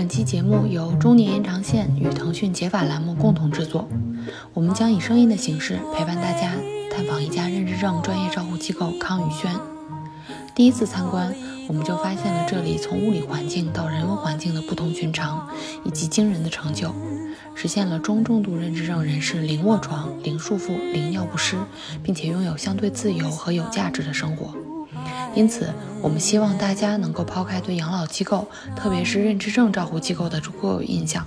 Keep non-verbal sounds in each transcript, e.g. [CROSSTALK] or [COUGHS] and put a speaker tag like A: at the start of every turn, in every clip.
A: 本期节目由中年延长线与腾讯解法栏目共同制作。我们将以声音的形式陪伴大家探访一家认知症专业照护机构康宇轩。第一次参观，我们就发现了这里从物理环境到人文环境的不同寻常，以及惊人的成就，实现了中重度认知症人士零卧床、零束缚、零尿不湿，并且拥有相对自由和有价值的生活。因此，我们希望大家能够抛开对养老机构，特别是认知症照护机构的固有印象，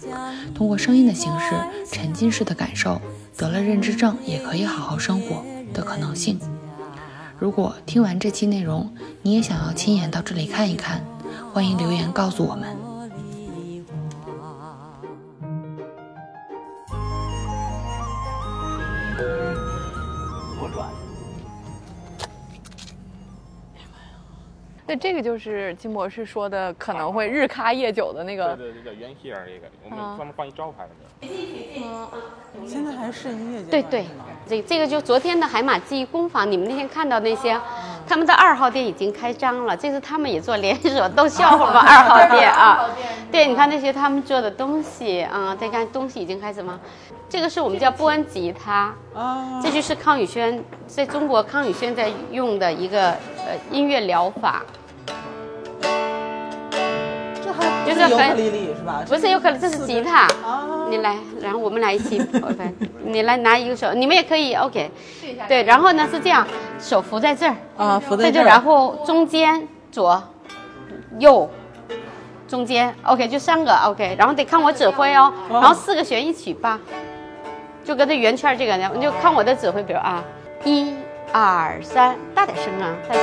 A: 通过声音的形式，沉浸式的感受得了认知症也可以好好生活的可能性。如果听完这期内容，你也想要亲眼到这里看一看，欢迎留言告诉我们。
B: 那这个就是金博士说的可能会日咖夜酒的那个。
C: 对对对，叫元希儿这个，我们专门放一招牌的。
D: 现在还是营业阶段。
E: 对对，这这个就昨天的海马记忆工坊，你们那天看到那些，他们的二号店已经开张了，这次他们也做连锁，逗笑话吧？[LAUGHS] 二号店啊，对，你看那些他们做的东西啊，再看东西已经开始吗？这个是我们叫波恩吉他，
D: 啊，
E: 这就是康宇轩在中国康宇轩在用的一个呃音乐疗法，就是很
D: 尤克里里是吧？
E: 不是有可能这是吉他。
D: 啊，
E: 你来，然后我们来一起，[LAUGHS] 你来拿一个手，你们也可以，OK。对，然后呢是这样，手扶在这儿，
D: 啊，扶在
E: 这
D: 儿，
E: 然后中间左右中间，OK，就三个 OK，然后得看我指挥哦，
D: 哦。
E: 然后四个弦一起吧，就跟这圆圈这个，呢你就看我的指挥，比如啊，一二三，大点声啊，太小，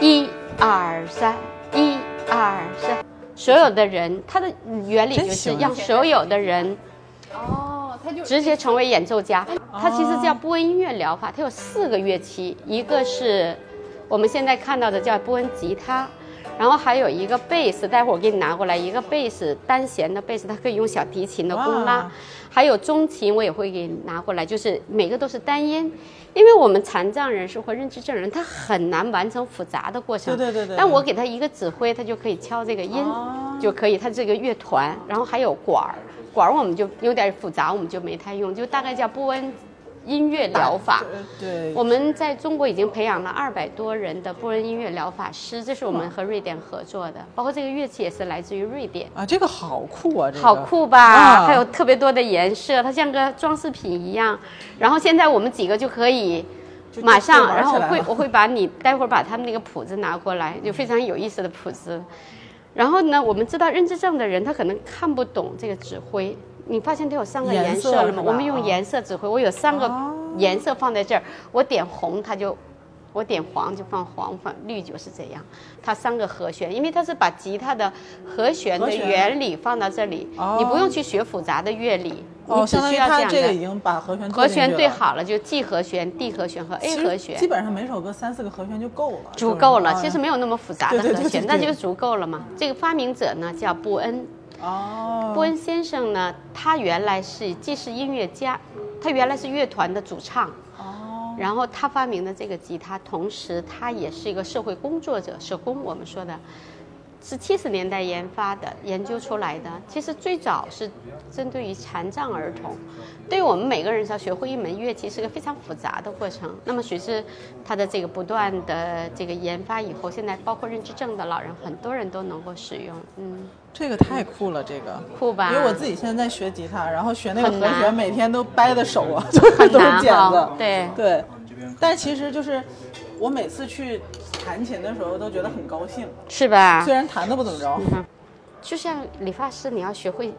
E: 一二三，一二三，所有的人，它的原理就是让所有的人。
B: 哦，他就
E: 直接成为演奏家。它其实叫波恩音乐疗法，它有四个乐器，一个是我们现在看到的叫波恩吉他，然后还有一个贝斯，待会儿我给你拿过来，一个贝斯单弦的贝斯，它可以用小提琴的弓拉，还有中琴我也会给你拿过来，就是每个都是单音。因为我们残障人士或认知症人，他很难完成复杂的过程。
D: 对对对对
E: 但我给他一个指挥，他就可以敲这个音，
D: 哦
E: 就可以。他这个乐团，然后还有管儿，管儿我们就有点复杂，我们就没太用，就大概叫波恩音乐疗法。
D: 对，
E: 我们在中国已经培养了二百多人的波恩音乐疗法师，这是我们和瑞典合作的，包括这个乐器也是来自于瑞典。
D: 啊，这个好酷啊，这个
E: 好酷吧？
D: 啊
E: 还有特别多的颜色，它像个装饰品一样。然后现在我们几个就可以马上，然后
D: 我
E: 会我会把你待会儿把他们那个谱子拿过来，就非常有意思的谱子。然后呢，我们知道认知症的人他可能看不懂这个指挥，你发现它有三个
D: 颜
E: 颜色了吗？我们用
D: 啊
E: 颜色指挥，我有三个
D: 哦
E: 颜色放在这儿，我点红它就。我点黄就放黄，放绿就是这样。它三个和弦，因为它是把吉他的和弦的原理放到这里，
D: 哦
E: 你不用去学复杂的乐理，
D: 哦，
E: 你只需要这样
D: 它这个已经把和弦
E: 和弦对
D: 好，
E: 了，就 G 和弦、D 和弦和 A 和弦
D: 基。本上每首歌三四个和弦就够了，
E: 足够了，其实没有那么复杂的和弦，那就足够了嘛。这个发明者呢叫布恩，
D: 哦，
E: 布恩先生呢，他原来是既是音乐家，他原来是乐团的主唱，
D: 哦，
E: 然后他发明的这个吉他，同时他也是一个社会工作者，社工我们说的，是七十年代研发的、研究出来的。其实最早是针对于残障儿童，对于我们每个人要学会一门乐器是个非常复杂的过程。那么随着它的这个不断的这个研发以后，现在包括认知症的老人，很多人都能够使用，嗯，
D: 这个太酷了，这个。
E: 酷吧？
D: 因为我自己现在在学吉他，然后学那个和弦，每天都掰的手啊，就是都是茧子。
E: 对
D: 对，但其实就是我每次去弹琴的时候都觉得很高兴，
E: 是吧？
D: 虽然弹的不怎么着。
E: 就像理发师，你要学会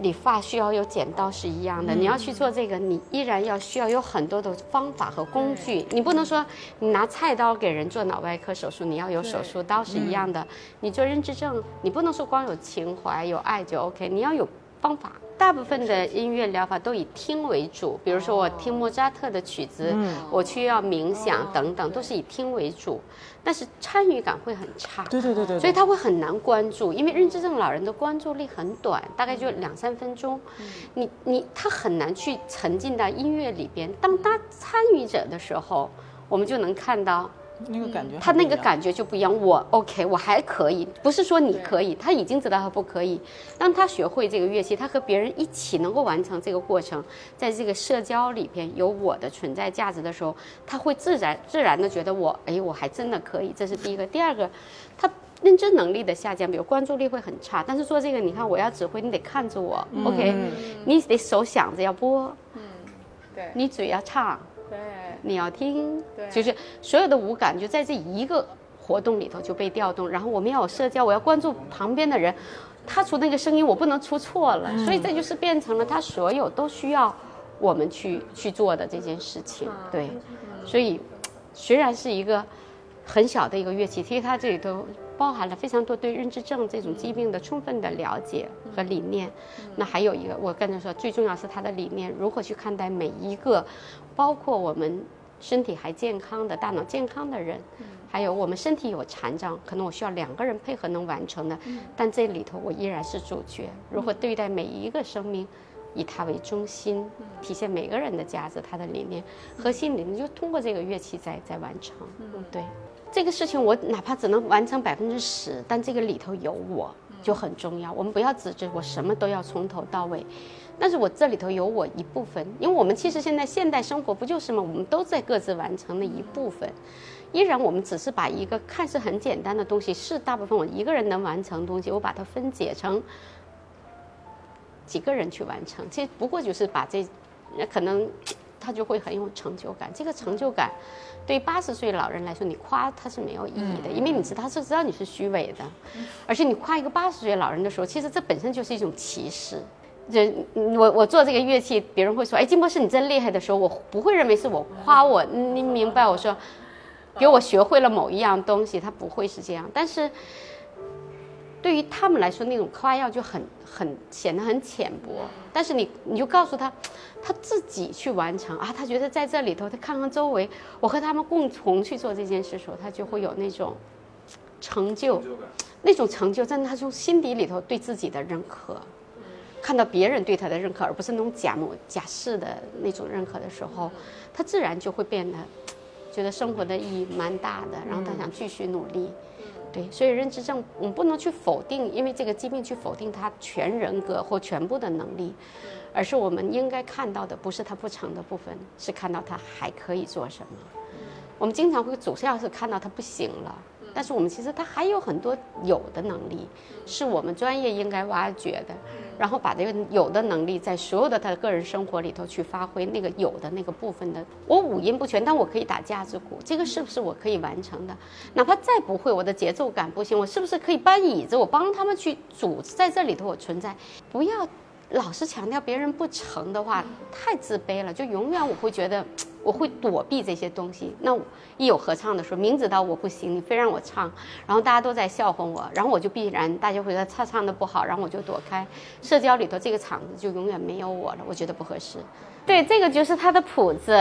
E: 理发需要有剪刀是一样的。
D: 嗯
E: 你要去做这个，你依然要需要有很多的方法和工具。你不能说你拿菜刀给人做脑外科手术，你要有手术刀是一样的。你做认知症，你不能说光有情怀有爱就 OK，你要有方法。大部分的音乐疗法都以听为主，比如说我听莫扎特的曲子，我去要冥想等等，都是以听为主，但是参与感会很差。
D: 对对对对，
E: 所以他会很难关注，因为认知症老人的关注力很短，大概就两三分钟。你你他很难去沉浸到音乐里边。当他参与者的时候，我们就能看到
D: 那个感觉，
E: 他那个感觉就不一样。我 OK，我还可以，不是说你可以，他已经知道他不可以。当他学会这个乐器，他和别人一起能够完成这个过程，在这个社交里边有我的存在价值的时候，他会自然自然的觉得我，哎，我还真的可以。这是第一个。第二个，他认知能力的下降，比如关注力会很差。但是做这个，你看我要指挥，你得看着我，OK，你得手想着要拨，
B: 嗯，对，
E: 你嘴要唱。
B: 对，
E: 你要听，
B: 对。
E: 就是所有的五感就在这一个活动里头就被调动，然后我们要有社交，我要关注旁边的人，他出那个声音我不能出错了，所以这就是变成了他所有都需要我们去去做的这件事情，对，所以虽然是一个很小的一个乐器，其实它这里头包含了非常多对认知症这种疾病的充分的了解和理念。那还有一个，我刚才说最重要是他的理念，如何去看待每一个，包括我们身体还健康的、大脑健康的人，还有我们身体有残障，可能我需要两个人配合能完成的，但这里头我依然是主角。如何对待每一个生命？以它为中心，体现每个人的价值，他的理念，核心理念就通过这个乐器在在完成。嗯，对，这个事情我哪怕只能完成百分之十，但这个里头有我就很重要。我们不要指着我什么都要从头到尾，但是我这里头有我一部分，因为我们其实现在现代生活不就是吗？我们都在各自完成的一部分，依然我们只是把一个看似很简单的东西，是大部分我一个人能完成的东西，我把它分解成。几个人去完成，其实不过就是把这，可能他就会很有成就感。这个成就感，对八十岁老人来说，你夸他是没有意义的，因为你知道他是知道你是虚伪的，而且你夸一个八十岁老人的时候，其实这本身就是一种歧视。这我我做这个乐器，别人会说，哎，金博士你真厉害的时候，我不会认为是我夸我，你明白？我说，比如我学会了某一样东西，他不会是这样，但是。对于他们来说，那种夸耀就很很显得很浅薄。但是你你就告诉他，他自己去完成啊，他觉得在这里头，他看看周围，我和他们共同去做这件事的时候，他就会有那种成就，那种成就，在他从心底里头对自己的认可，看到别人对他的认可，而不是那种假模假式的那种认可的时候，他自然就会变得觉得生活的意义蛮大的，然后他想继续努力。对，所以认知症我们不能去否定，因为这个疾病去否定他全人格或全部的能力，而是我们应该看到的不是他不成的部分，是看到他还可以做什么。我们经常会总是要是看到他不行了。但是我们其实他还有很多有的能力，是我们专业应该挖掘的，然后把这个有的能力在所有的他的个人生活里头去发挥那个有的那个部分的。我五音不全，但我可以打架子鼓，这个是不是我可以完成的？哪怕再不会，我的节奏感不行，我是不是可以搬椅子？我帮他们去组织在这里头我存在，不要。老是强调别人不成的话，太自卑了。就永远我会觉得，[TSK] 我会躲避这些东西。那一有合唱的时候，明知道我不行，你非让我唱，然后大家都在笑话我，然后我就必然大家会说他唱的不好，然后我就躲开。社交里头这个场子就永远没有我了，我觉得不合适。对，这个就是他的谱子。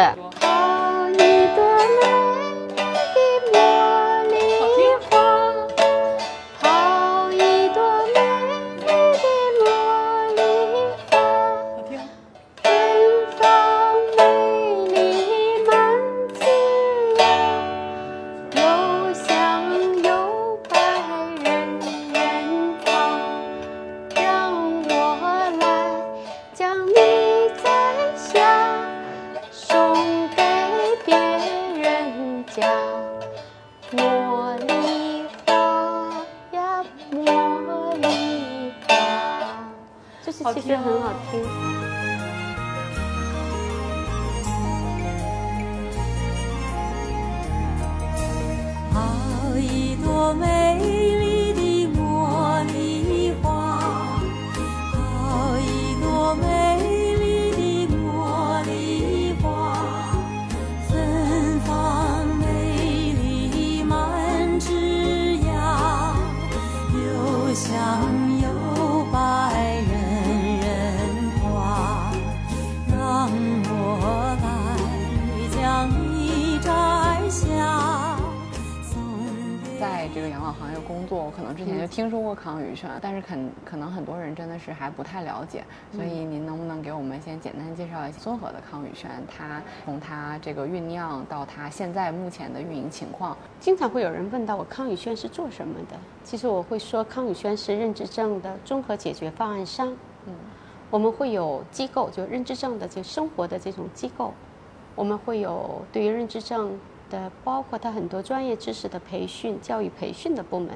B: 这很好宇轩，但是可可能很多人真的是还不太了解，所以您能不能给我们先简单介绍一下综合的康宇轩？它从它这个酝酿到它现在目前的运营情况？
E: 经常会有人问到我康宇轩是做什么的，其实我会说康宇轩是认知症的综合解决方案商。嗯，我们会有机构，就认知症的就生活的这种机构，我们会有对于认知症。的包括它很多专业知识的培训、教育培训的部门，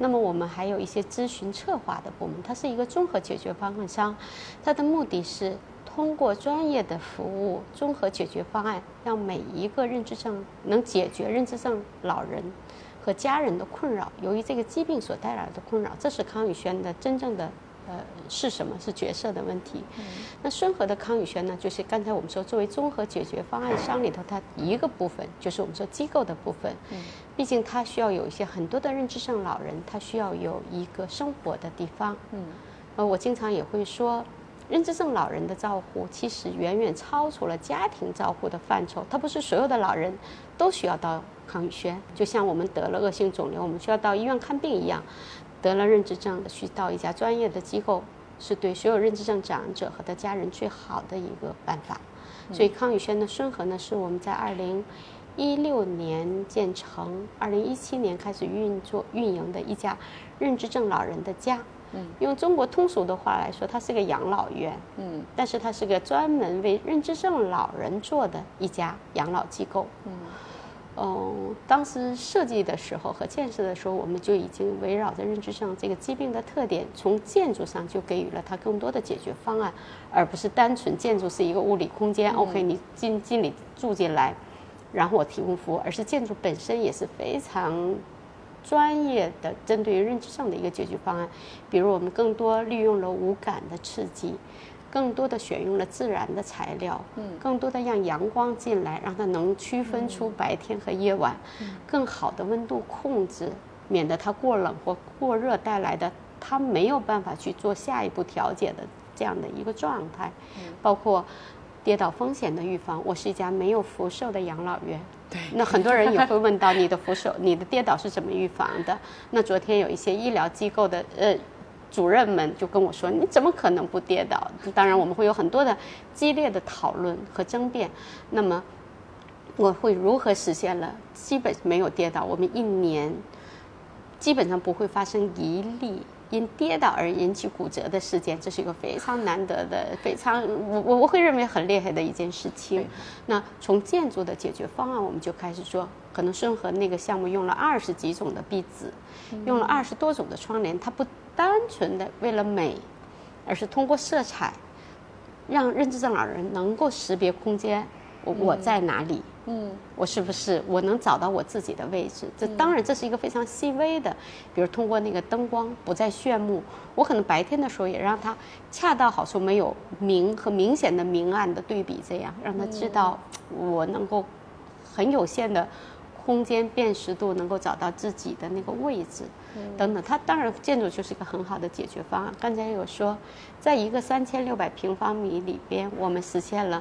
E: 那么我们还有一些咨询策划的部门，它是一个综合解决方案商，它的目的是通过专业的服务、综合解决方案，让每一个认知症能解决认知症老人和家人的困扰，由于这个疾病所带来的困扰，这是康宇轩的真正的。呃，是什么？是角色的问题。那顺和的康宇轩呢？就是刚才我们说，作为综合解决方案商里头，它一个部分就是我们说机构的部分。嗯。毕竟他需要有一些很多的认知症老人，他需要有一个生活的地方。嗯。呃，我经常也会说，认知症老人的照护其实远远超出了家庭照护的范畴。他不是所有的老人都需要到康宇轩，就像我们得了恶性肿瘤，我们需要到医院看病一样。得了认知症，去到一家专业的机构，是对所有认知症长者和他家人最好的一个办法。所以康宇轩的孙和呢，是我们在二零一六年建成，二零一七年开始运作运营的一家认知症老人的家。嗯，用中国通俗的话来说，它是个养老院。嗯，但是它是个专门为认知症老人做的一家养老机构。嗯。嗯，当时设计的时候和建设的时候，我们就已经围绕着认知症这个疾病的特点，从建筑上就给予了它更多的解决方案，而不是单纯建筑是一个物理空间，OK，你进进里住进来，然后我提供服务，而是建筑本身也是非常专业的针对于认知上的一个解决方案，比如我们更多利用了无感的刺激。更多的选用了自然的材料，嗯，更多的让阳光进来，让它能区分出白天和夜晚，更好的温度控制，免得它过冷或过热带来的它没有办法去做下一步调节的这样的一个状态，包括跌倒风险的预防。我是一家没有辐射的养老院，
B: 对，
E: 那很多人也会问到你的辐射，你的跌倒是怎么预防的？那昨天有一些医疗机构的呃。主任们就跟我说：“你怎么可能不跌倒？”当然，我们会有很多的激烈的讨论和争辩。那么，我会如何实现了基本没有跌倒？我们一年基本上不会发生一例因跌倒而引起骨折的事件，这是一个非常难得的、非常我我我会认为很厉害的一件事情。那从建筑的解决方案，我们就开始说，可能顺和那个项目用了二十几种的壁纸，用了二十多种的窗帘，它不。单纯的为了美，而是通过色彩，让认知症老人能够识别空间，我我在哪里？嗯，我是不是我能找到我自己的位置？这当然这是一个非常细微的，比如通过那个灯光不再炫目，我可能白天的时候也让他恰到好处，没有明和明显的明暗的对比，这样让他知道我能够很有限的。空间辨识度能够找到自己的那个位置，等等，它当然建筑就是一个很好的解决方案。刚才有说，在一个三千六百平方米里边，我们实现了。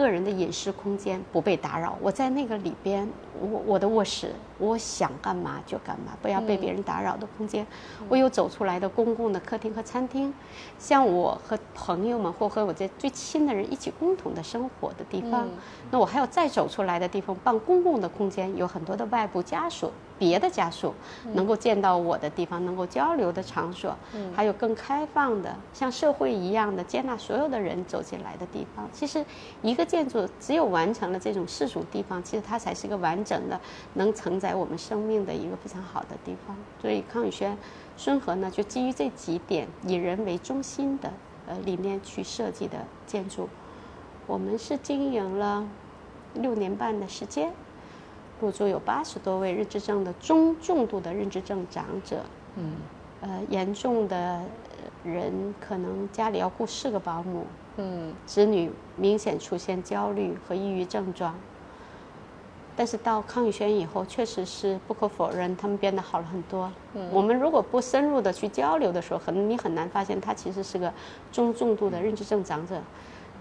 E: 个人的隐私空间不被打扰，我在那个里边，我我的卧室，我想干嘛就干嘛，不要被别人打扰的空间。我有走出来的公共的客厅和餐厅，像我和朋友们或和我这最亲的人一起共同的生活的地方。那我还有再走出来的地方，办公共的空间，有很多的外部家属。别的家属能够见到我的地方，能够交流的场所，还有更开放的，像社会一样的接纳所有的人走进来的地方。其实，一个建筑只有完成了这种世俗地方，其实它才是一个完整的，能承载我们生命的一个非常好的地方。所以，康宇轩孙和呢，就基于这几点，以人为中心的呃理念去设计的建筑。我们是经营了六年半的时间。入住有八十多位认知症的中重度的认知症长者，嗯，呃，严重的人可能家里要雇四个保姆，嗯，子女明显出现焦虑和抑郁症状。但是到康宇轩以后，确实是不可否认，他们变得好了很多。嗯，我们如果不深入的去交流的时候，可能你很难发现他其实是个中重度的认知症长者，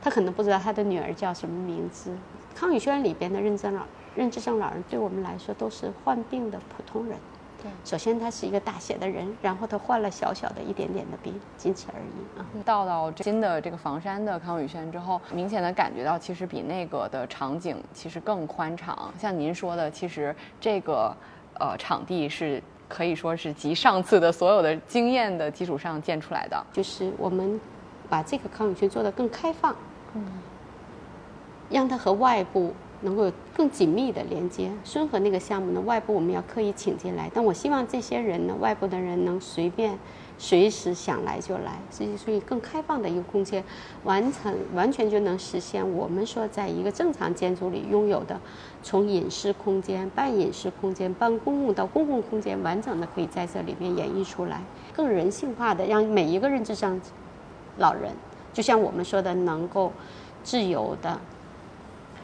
E: 他可能不知道他的女儿叫什么名字。康宇轩里边的认知老。认知症老人对我们来说都是患病的普通人，首先他是一个大写的人，然后他换了小小的一点点的病，仅此而已啊。
B: 到到新的这个房山的康宇轩之后，明显的感觉到其实比那个的场景其实更宽敞。像您说的，其实这个呃场地是可以说是集上次的所有的经验的基础上建出来的。
E: 就是我们把这个康宇轩做得更开放，嗯，让它和外部能够有更紧密的连接。孙河那个项目呢，外部我们要刻意请进来，但我希望这些人呢，外部的人能随便、随时想来就来，所以所以更开放的一个空间，完成完全就能实现我们说在一个正常建筑里拥有的，从隐私空间、半隐私空间、半公共到公共空间，完整的可以在这里面演绎出来，更人性化的，让每一个认知上老人，就像我们说的，能够自由的。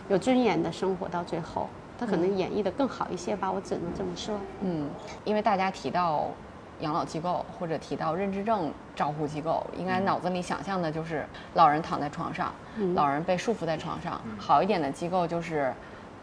E: 有尊严的生活到最后，他可能演绎的更好一些吧，我只能这么说。
B: 嗯，因为大家提到养老机构或者提到认知症照护机构，应该脑子里想象的就是老人躺在床上，老人被束缚在床上。好一点的机构就是。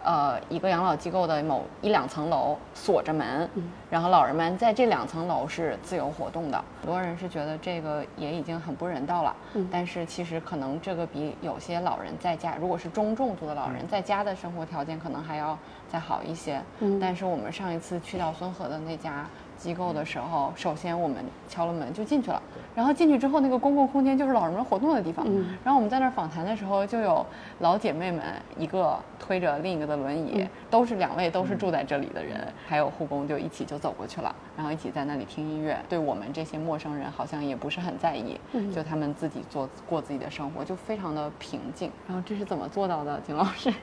B: 呃，一个养老机构的某一两层楼锁着门，然后老人们在这两层楼是自由活动的。很多人是觉得这个也已经很不人道了，但是其实可能这个比有些老人在家，如果是中重度的老人在家的生活条件可能还要再好一些。但是我们上一次去到孙河的那家。机构的时候，首先我们敲了门就进去了，然后进去之后，那个公共空间就是老人们活动的地方。然后我们在那儿访谈的时候，就有老姐妹们，一个推着另一个的轮椅，都是两位都是住在这里的人，还有护工就一起就走过去了，然后一起在那里听音乐。对我们这些陌生人好像也不是很在意，就他们自己做过自己的生活，就非常的平静。然后这是怎么做到的，景老师？[LAUGHS]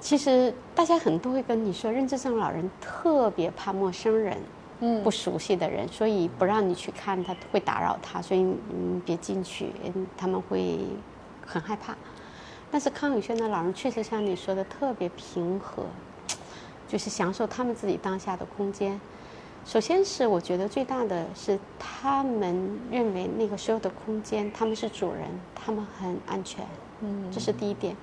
E: 其实大家很多会跟你说，认知症老人特别怕陌生人，嗯，不熟悉的人，所以不让你去看他，会打扰他，所以嗯别进去，他们会很害怕。但是康宇轩的老人确实像你说的特别平和，就是享受他们自己当下的空间。首先是我觉得最大的是他们认为那个所有的空间他们是主人，他们很安全，嗯，这是第一点。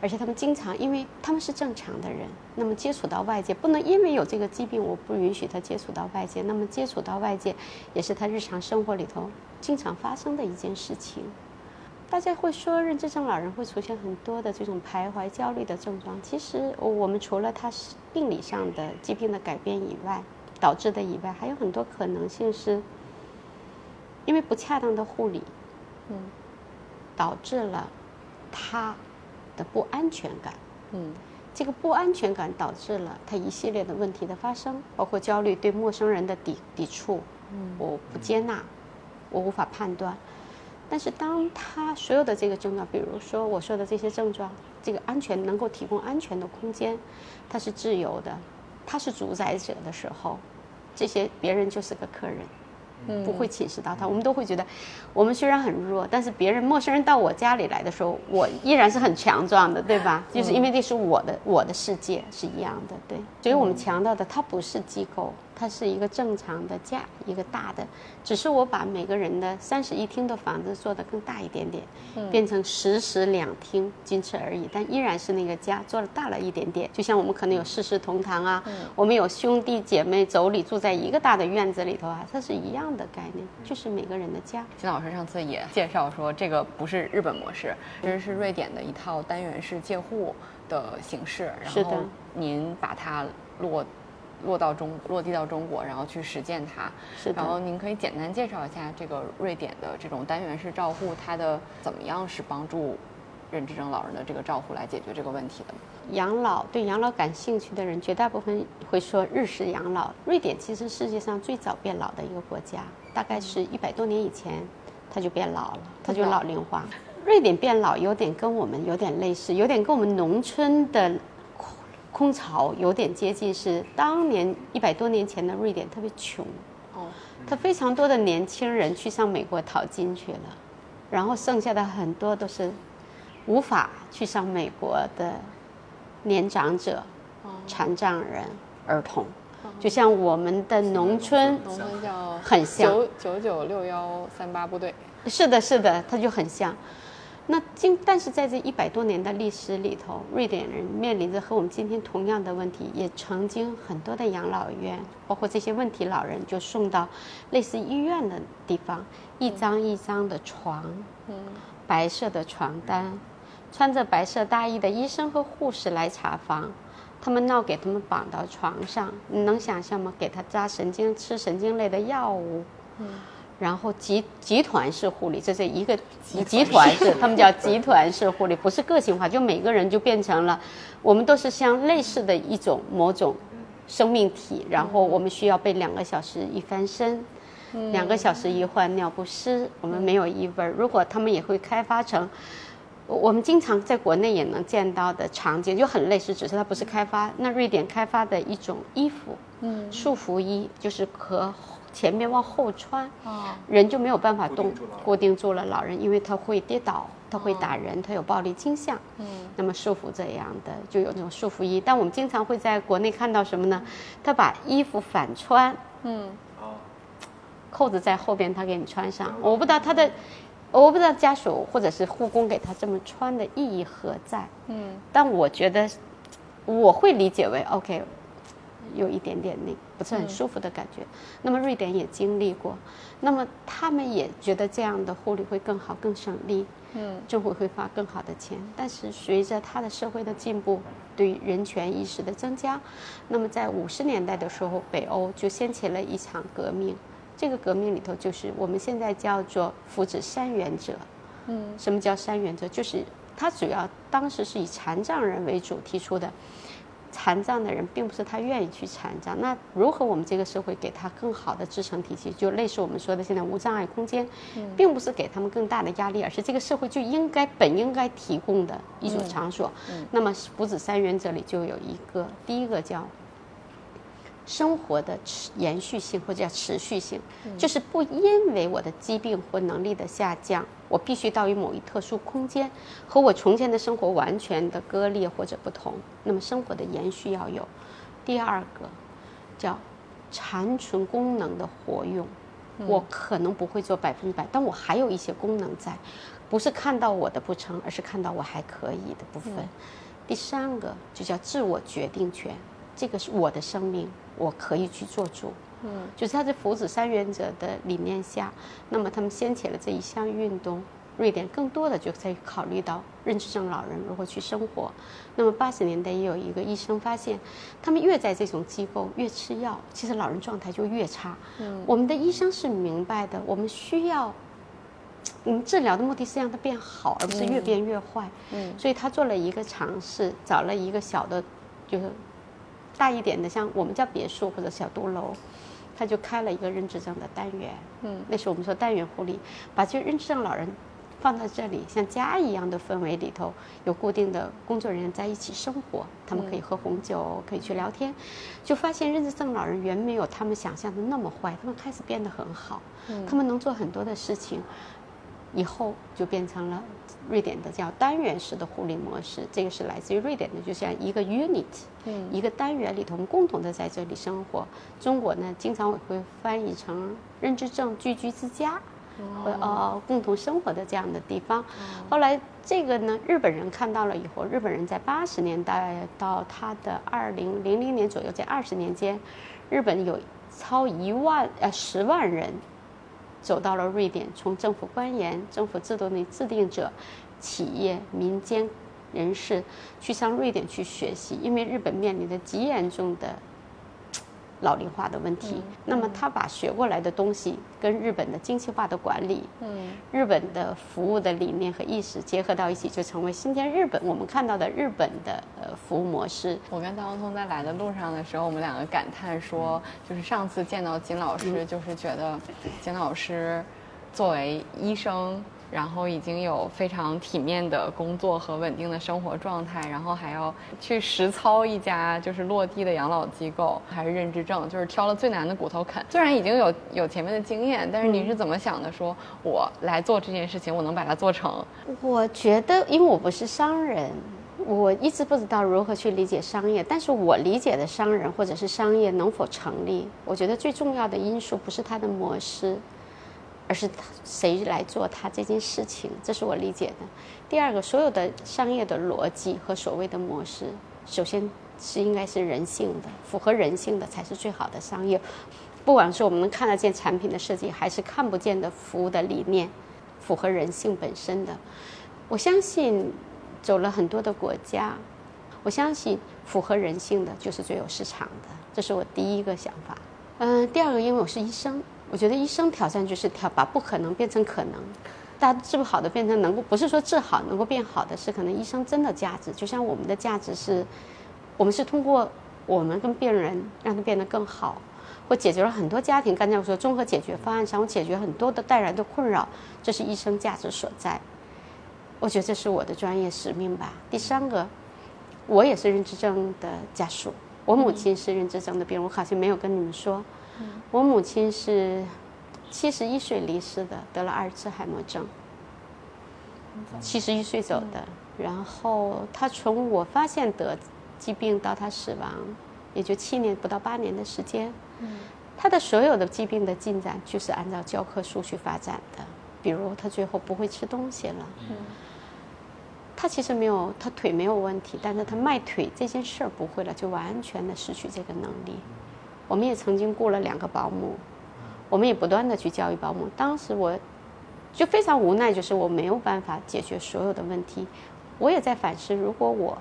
E: 而且他们经常，因为他们是正常的人，那么接触到外界，不能因为有这个疾病，我不允许他接触到外界。那么接触到外界，也是他日常生活里头经常发生的一件事情。大家会说，认知症老人会出现很多的这种徘徊、焦虑的症状。其实，我们除了他是病理上的疾病的改变以外，导致的以外，还有很多可能性是，因为不恰当的护理，嗯，导致了他。的不安全感，嗯，这个不安全感导致了他一系列的问题的发生，包括焦虑、对陌生人的抵抵触，嗯，我不接纳，我无法判断。但是当他所有的这个症状，比如说我说的这些症状，这个安全能够提供安全的空间，他是自由的，他是主宰者的时候，这些别人就是个客人。不会侵蚀到他，我们都会觉得，我们虽然很弱，但是别人陌生人到我家里来的时候，我依然是很强壮的，对吧？就是因为这是我的我的世界是一样的，对。所以我们强调的，它不是机构。它是一个正常的家，一个大的，只是我把每个人的三室一厅的房子做得更大一点点，变成十室两厅，仅此而已。但依然是那个家做了大了一点点，就像我们可能有四世同堂啊，我们有兄弟姐妹妯娌住在一个大的院子里头啊，它是一样的概念，就是每个人的家。
B: 金老师上次也介绍说，这个不是日本模式，其实是瑞典的一套单元式借户的形式，然后您把它落。落到中落地到中国，然后去实践它。
E: 是
B: 然后您可以简单介绍一下这个瑞典的这种单元式照护，它的怎么样是帮助认知症老人的这个照护来解决这个问题的？
E: 养老对养老感兴趣的人，绝大部分会说日式养老。瑞典其实世界上最早变老的一个国家，大概是一百多年以前，它就变老了，它就老龄化。瑞典变老有点跟我们有点类似，有点跟我们农村的。空巢有点接近，是当年一百多年前的瑞典特别穷，哦，他非常多的年轻人去上美国淘金去了，然后剩下的很多都是无法去上美国的年长者、残障人、儿童，就像我们的农村，
B: 农村叫
E: 很像。
B: 九九九六幺三八部队，
E: 是的，是的，他就很像。那今但是在这一百多年的历史里头，瑞典人面临着和我们今天同样的问题，也曾经很多的养老院，包括这些问题老人就送到类似医院的地方，一张一张的床，嗯，白色的床单，穿着白色大衣的医生和护士来查房，他们闹给他们绑到床上，你能想象吗？给他扎神经，吃神经类的药物，嗯。然后集集团式护理，这是一个集团式，他们叫集团式护理，不是个性化，就每个人就变成了，我们都是像类似的一种某种生命体，然后我们需要被两个小时一翻身，两个小时一换尿不湿，我们没有异味。如果他们也会开发成，我们经常在国内也能见到的场景，就很类似，只是它不是开发。那瑞典开发的一种衣服，嗯，束缚衣，就是可。前面往后穿，人就没有办法动，固定住了。老人因为他会跌倒，他会打人，他有暴力倾向。嗯，那么束缚这样的就有那种束缚衣。但我们经常会在国内看到什么呢？他把衣服反穿，嗯，扣子在后边，他给你穿上。我不知道他的，我不知道家属或者是护工给他这么穿的意义何在。嗯，但我觉得我会理解为 OK。有一点点那不是很舒服的感觉，那么瑞典也经历过，那么他们也觉得这样的护理会更好、更省力，嗯，政府会花更好的钱。但是随着他的社会的进步，对人权意识的增加，那么在五十年代的时候，北欧就掀起了一场革命。这个革命里头就是我们现在叫做福祉三原则，嗯，什么叫三原则？就是它主要当时是以残障人为主提出的。残障的人并不是他愿意去残障，那如何我们这个社会给他更好的支撑体系？就类似我们说的现在无障碍空间，并不是给他们更大的压力，而是这个社会就应该本应该提供的一种场所。那么福祉三原则里就有一个，第一个叫。生活的持延续性或者叫持续性，就是不因为我的疾病或能力的下降，我必须到于某一特殊空间，和我从前的生活完全的割裂或者不同。那么生活的延续要有。第二个叫残存功能的活用，我可能不会做百分之百，但我还有一些功能在，不是看到我的不成，而是看到我还可以的部分。第三个就叫自我决定权，这个是我的生命。我可以去做主，嗯，就是他在福祉三原则的理念下，那么他们掀起了这一项运动。瑞典更多的就在考虑到认知症老人如何去生活。那么八十年代也有一个医生发现，他们越在这种机构越吃药，其实老人状态就越差。嗯，我们的医生是明白的，我们需要，我们治疗的目的是让他变好，而不是越变越坏。嗯，所以他做了一个尝试，找了一个小的，就是。大一点的，像我们叫别墅或者小独楼，他就开了一个认知症的单元。嗯，那时候我们说单元护理，把这认知症老人放在这里，像家一样的氛围里头，有固定的工作人员在一起生活，他们可以喝红酒，可以去聊天，就发现认知症老人远没有他们想象的那么坏，他们开始变得很好，他们能做很多的事情，以后就变成了。瑞典的叫单元式的护理模式，这个是来自于瑞典的，就像一个 unit，嗯，一个单元里头，我们共同的在这里生活。中国呢，经常我会翻译成认知症聚居之家，和呃共同生活的这样的地方。后来这个呢，日本人看到了以后，日本人在八十年代到他的二零零零年左右，这二十年间，日本有超一万呃十万人。走到了瑞典，从政府官员、政府制度的制定者、企业、民间人士去向瑞典去学习，因为日本面临着极严重的。老龄化的问题，那么他把学过来的东西跟日本的精细化的管理，嗯，日本的服务的理念和意识结合到一起，就成为今天日本我们看到的日本的呃服务模式。
B: 我跟大王聪在来的路上的时候，我们两个感叹说，就是上次见到金老师，就是觉得金老师作为医生。然后已经有非常体面的工作和稳定的生活状态，然后还要去实操一家就是落地的养老机构，还是认知症，就是挑了最难的骨头啃。[LAUGHS] 虽然已经有有前面的经验，但是你是怎么想的？说我来做这件事情，我能把它做成？
E: 我觉得，因为我不是商人，我一直不知道如何去理解商业。但是我理解的商人或者是商业能否成立，我觉得最重要的因素不是它的模式。而是谁来做他这件事情，这是我理解的。第二个，所有的商业的逻辑和所谓的模式，首先是应该是人性的，符合人性的才是最好的商业。不管是我们能看得见产品的设计，还是看不见的服务的理念，符合人性本身的，我相信走了很多的国家，我相信符合人性的就是最有市场的，这是我第一个想法。嗯，第二个，因为我是医生。我觉得医生挑战就是挑把不可能变成可能，大家治不好的变成能够，不是说治好能够变好的，是可能医生真的价值，就像我们的价值是，我们是通过我们跟病人让他变得更好，或解决了很多家庭，刚才我说综合解决方案上，我解决很多的带来的困扰，这是医生价值所在。我觉得这是我的专业使命吧。第三个，我也是认知症的家属，我母亲是认知症的病人，我好像没有跟你们说。我母亲是七十一岁离世的，得了阿尔茨海默症，七十一岁走的。然后她从我发现得疾病到她死亡，也就七年不到八年的时间。她的所有的疾病的进展就是按照教科书去发展的，比如她最后不会吃东西了。她其实没有，她腿没有问题，但是她迈腿这件事儿不会了，就完全的失去这个能力。我们也曾经雇了两个保姆，我们也不断的去教育保姆。当时我就非常无奈，就是我没有办法解决所有的问题。我也在反思，如果我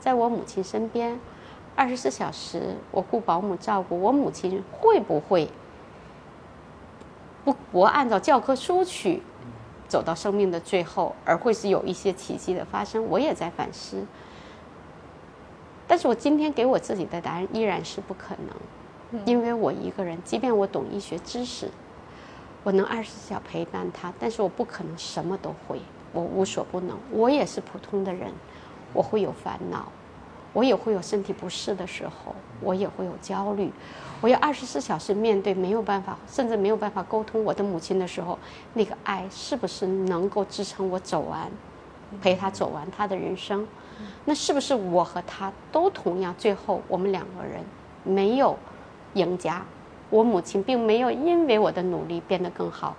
E: 在我母亲身边，二十四小时我雇保姆照顾我母亲，会不会不不按照教科书去走到生命的最后，而会是有一些奇迹的发生？我也在反思。但是我今天给我自己的答案依然是不可能。因为我一个人，即便我懂医学知识，我能二十四小时陪伴他，但是我不可能什么都会，我无所不能。我也是普通的人，我会有烦恼，我也会有身体不适的时候，我也会有焦虑。我要二十四小时面对没有办法，甚至没有办法沟通我的母亲的时候，那个爱是不是能够支撑我走完，陪他走完他的人生？那是不是我和他都同样？最后我们两个人没有。赢家，我母亲并没有因为我的努力变得更好，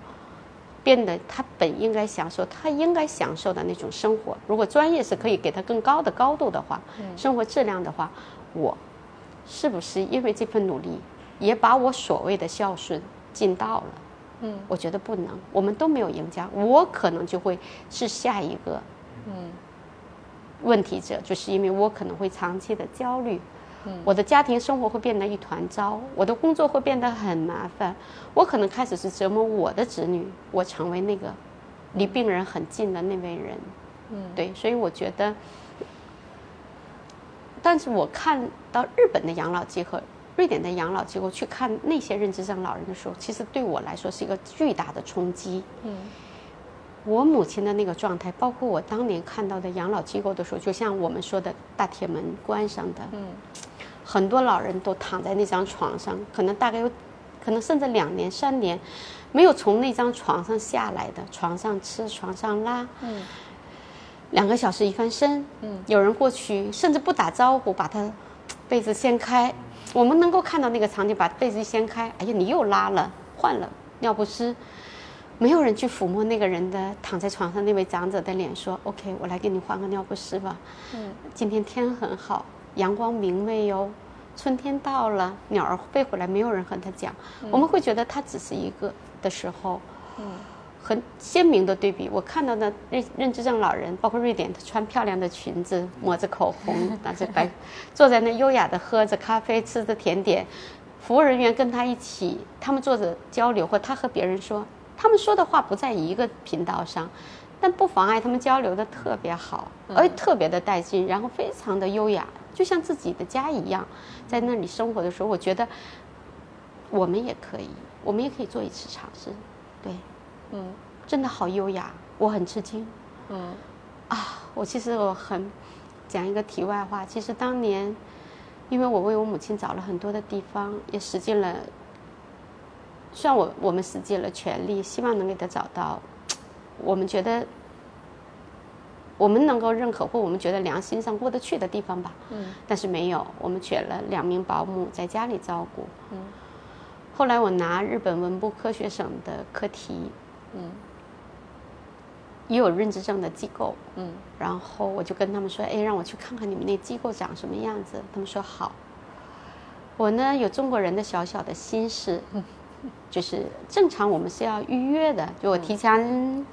E: 变得她本应该享受，她应该享受的那种生活。如果专业是可以给她更高的高度的话，生活质量的话，我是不是因为这份努力，也把我所谓的孝顺尽到了？嗯，我觉得不能，我们都没有赢家，我可能就会是下一个嗯问题者，就是因为我可能会长期的焦虑。我的家庭生活会变得一团糟，我的工作会变得很麻烦，我可能开始是折磨我的子女，我成为那个离病人很近的那位人，嗯，对，所以我觉得，但是我看到日本的养老机构、瑞典的养老机构去看那些认知症老人的时候，其实对我来说是一个巨大的冲击，嗯。我母亲的那个状态，包括我当年看到的养老机构的时候，就像我们说的大铁门关上的，嗯，很多老人都躺在那张床上，可能大概有，可能甚至两年、三年，没有从那张床上下来的，床上吃，床上拉，嗯，两个小时一翻身，嗯，有人过去，甚至不打招呼，把他被子掀开，我们能够看到那个场景，把被子一掀开，哎呀，你又拉了，换了尿不湿。没有人去抚摸那个人的躺在床上那位长者的脸，说：“OK，我来给你换个尿不湿吧。”嗯，今天天很好，阳光明媚哟，春天到了，鸟儿飞回来，没有人和它讲。我们会觉得它只是一个的时候，嗯，很鲜明的对比。我看到的认认知症老人，包括瑞典，他穿漂亮的裙子，抹着口红，拿着白，[LAUGHS] 坐在那优雅的喝着咖啡，吃着甜点，服务人员跟他一起，他们坐着交流，或他和别人说。他们说的话不在一个频道上，但不妨碍他们交流的特别好，而特别的带劲，然后非常的优雅，就像自己的家一样，在那里生活的时候，我觉得我们也可以，我们也可以做一次尝试，对，嗯，真的好优雅，我很吃惊，嗯，啊，我其实我很讲一个题外话，其实当年，因为我为我母亲找了很多的地方，也使尽了。虽然我我们使尽了全力，希望能给她找到我们觉得我们能够认可或我们觉得良心上过得去的地方吧。嗯。但是没有，我们选了两名保姆在家里照顾。嗯。后来我拿日本文部科学省的课题，
B: 嗯
E: 也有认知症的机构，
B: 嗯
E: 然后我就跟他们说，哎，让我去看看你们那机构长什么样子。他们说好。我呢有中国人的小小的心事，[LAUGHS] 就是正常我们是要预约的，就我提前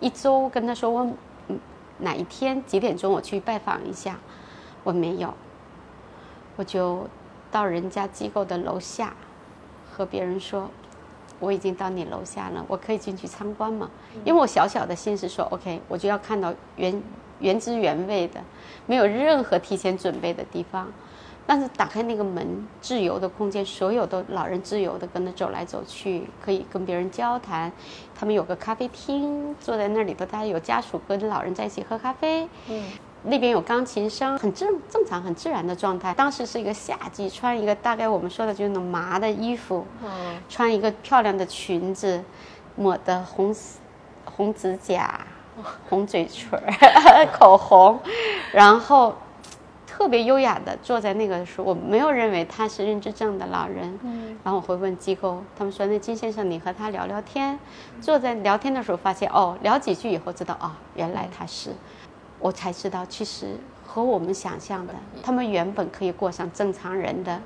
E: 一周跟他说我嗯哪一天几点钟我去拜访一下，我没有，我就到人家机构的楼下和别人说，我已经到你楼下了，我可以进去参观吗？因为我小小的心是说，OK，我就要看到原原汁原味的，没有任何提前准备的地方。但是打开那个门，自由的空间，所有的老人自由的跟着走来走去，可以跟别人交谈。他们有个咖啡厅，坐在那里头，大家有家属跟老人在一起喝咖啡。
B: 嗯
E: 那边有钢琴声，很正正常、很自然的状态。当时是一个夏季，穿一个大概我们说的就是那种麻的衣服，
B: 嗯
E: 穿一个漂亮的裙子，抹的红红指甲、[LAUGHS] 红嘴唇儿、[LAUGHS] 口红，然后特别优雅的坐在那个时候，我没有认为他是认知症的老人。
B: 嗯。
E: 然后我会问机构，他们说那金先生，你和他聊聊天，坐在聊天的时候发现哦，聊几句以后知道啊、原来他是，我才知道其实和我们想象的，他们原本可以过上正常人的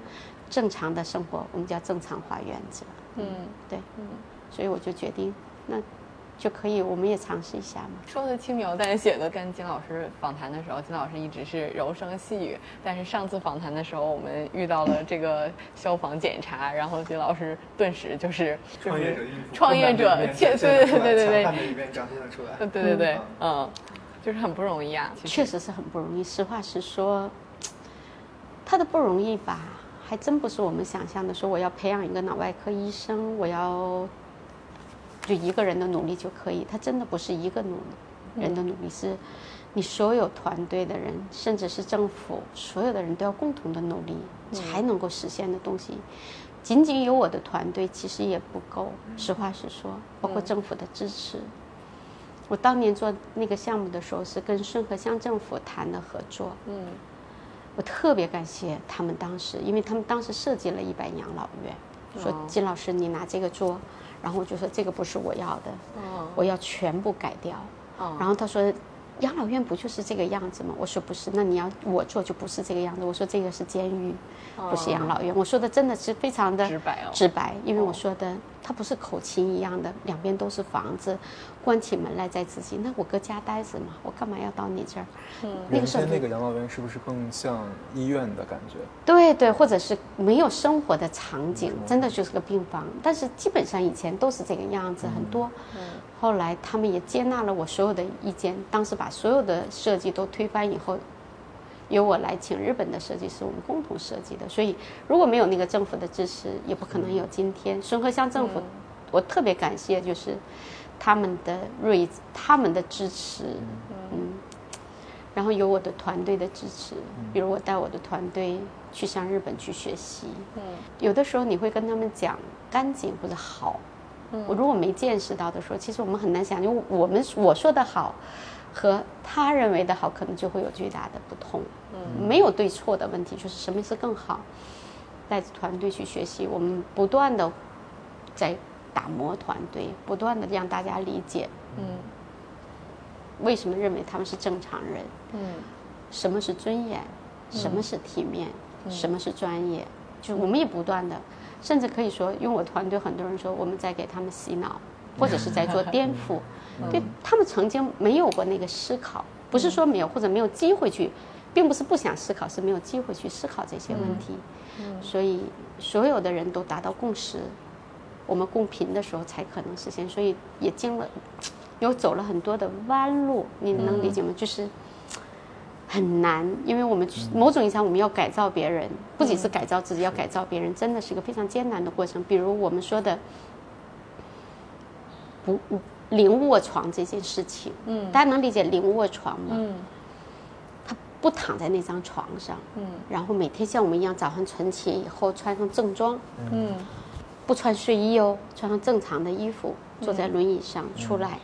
E: 正常的生活，我们叫正常化原则。
B: 嗯。
E: 对，嗯。所以我就决定那就可以，我们也尝试一下嘛。
B: 说的轻描淡写的，跟金老师访谈的时候，金老师一直是柔声细语。但是上次访谈的时候，我们遇到了这个消防检查，然后金老师顿时就是
F: 创业者
B: 创业者对对对对对
F: 悍的一面展现了出来。
B: 对对对，嗯，就是很不容易啊。实
E: 确实是很不容易。实话实说，他的不容易吧，还真不是我们想象的。说我要培养一个脑外科医生，我要就一个人的努力就可以。他真的不是一个努力人的努力，是你所有团队的人，甚至是政府，所有的人都要共同的努力，才能够实现的东西。仅仅有我的团队其实也不够。实话实说，包括政府的支持。我当年做那个项目的时候，是跟顺河乡政府谈的合作。
B: 嗯
E: 我特别感谢他们当时，因为他们当时设计了一百养老院，说
B: 哦
E: 金老师你拿这个做，然后我就说这个不是我要的，
B: 哦
E: 我要全部改掉。
B: 哦
E: 然后他说养老院不就是这个样子吗？我说不是，那你要我做就不是这个样子。我说这个是监狱，不是养老院。我说的真的是非常的
B: 直白哦
E: 直白，因为我说的它不是口琴一样的，两边都是房子，关起门来在自己。那我搁家待着嘛，我干嘛要到你这儿？嗯
F: 那
E: 个时候
F: 先那个养老院是不是更像医院的感觉？
E: 对对，或者是没有生活的场景，真的就是个病房。但是基本上以前都是这个样子，很多。嗯后来他们也接纳了我所有的意见，当时把所有的设计都推翻以后，由我来请日本的设计师，我们共同设计的。所以如果没有那个政府的支持，也不可能有今天。孙河乡政府，我特别感谢，就是他们的睿，他们的支持，嗯。然后有我的团队的支持，比如我带我的团队去向日本去学习。
B: 嗯
E: 有的时候你会跟他们讲干净或者好，我如果没见识到的时候，其实我们很难想，因为我们我说的好和他认为的好，可能就会有巨大的不同。嗯没有对错的问题，就是什么是更好。带着团队去学习，我们不断的在打磨团队，不断的让大家理解
B: 嗯
E: 为什么认为他们是正常人。
B: 嗯
E: 什么是尊严，什么是体面，什么是专业，就我们也不断的，甚至可以说，用我团队很多人说我们在给他们洗脑，或者是在做颠 [LAUGHS] 覆，对他们曾经没有过那个思考，不是说没有或者没有机会去，并不是不想思考，是没有机会去思考这些问题，所以所有的人都达到共识，我们共频的时候才可能实现，所以也经了，有走了很多的弯路，你能理解吗？就是。很难，因为我们某种意义上我们要改造别人，不仅是改造自己，要改造别人，真的是一个非常艰难的过程。比如我们说的不零卧床这件事情，
B: 嗯。
E: 大家能理解零卧床吗？
B: 嗯。
E: 他不躺在那张床上，
B: 嗯。
E: 然后每天像我们一样早上存钱以后穿上正装，
B: 嗯。
E: 不穿睡衣哦，穿上正常的衣服，坐在轮椅上出来，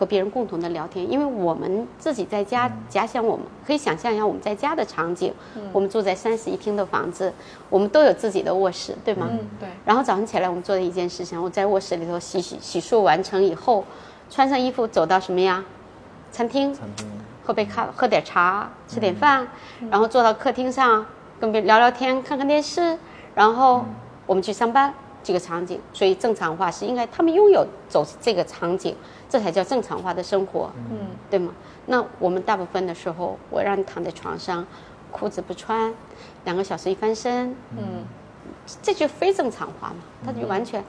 E: 和别人共同的聊天，因为我们自己在家，假想我们可以想象一下我们在家的场景，我们住在三室一厅的房子，我们都有自己的卧室，对吗？
B: 嗯，对，
E: 然后早上起来，我们做的一件事情，我在卧室里头洗洗洗漱完成以后，穿上衣服走到什么呀？餐厅，
F: 餐厅
E: 喝杯咖，喝点茶，吃点饭，然后坐到客厅上跟别人聊聊天，看看电视，然后我们去上班。这个场景，所以正常化是应该他们拥有走这个场景，这才叫正常化的生活，
B: 嗯，
E: 对吗？那我们大部分的时候，我让你躺在床上，裤子不穿，两个小时一翻身，
B: 嗯，
E: 这就非正常化嘛，他就完全，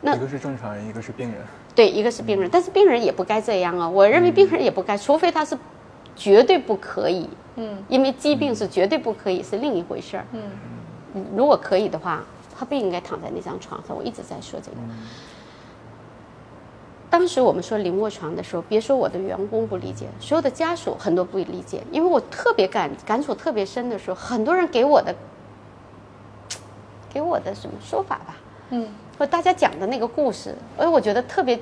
E: 那
F: 一个是正常人，一个是病人。
E: 对，一个是病人，但是病人也不该这样啊。我认为病人也不该，除非他是绝对不可以，
B: 嗯，
E: 因为疾病是绝对不可以，是另一回事儿。
B: 嗯，
E: 如果可以的话，他不应该躺在那张床上。我一直在说这个。当时我们说临卧床的时候，别说我的员工不理解，所有的家属很多不理解，因为我特别感感触特别深的时候，很多人给我的给我的什么说法吧，
B: 嗯，
E: 或大家讲的那个故事，哎，我觉得特别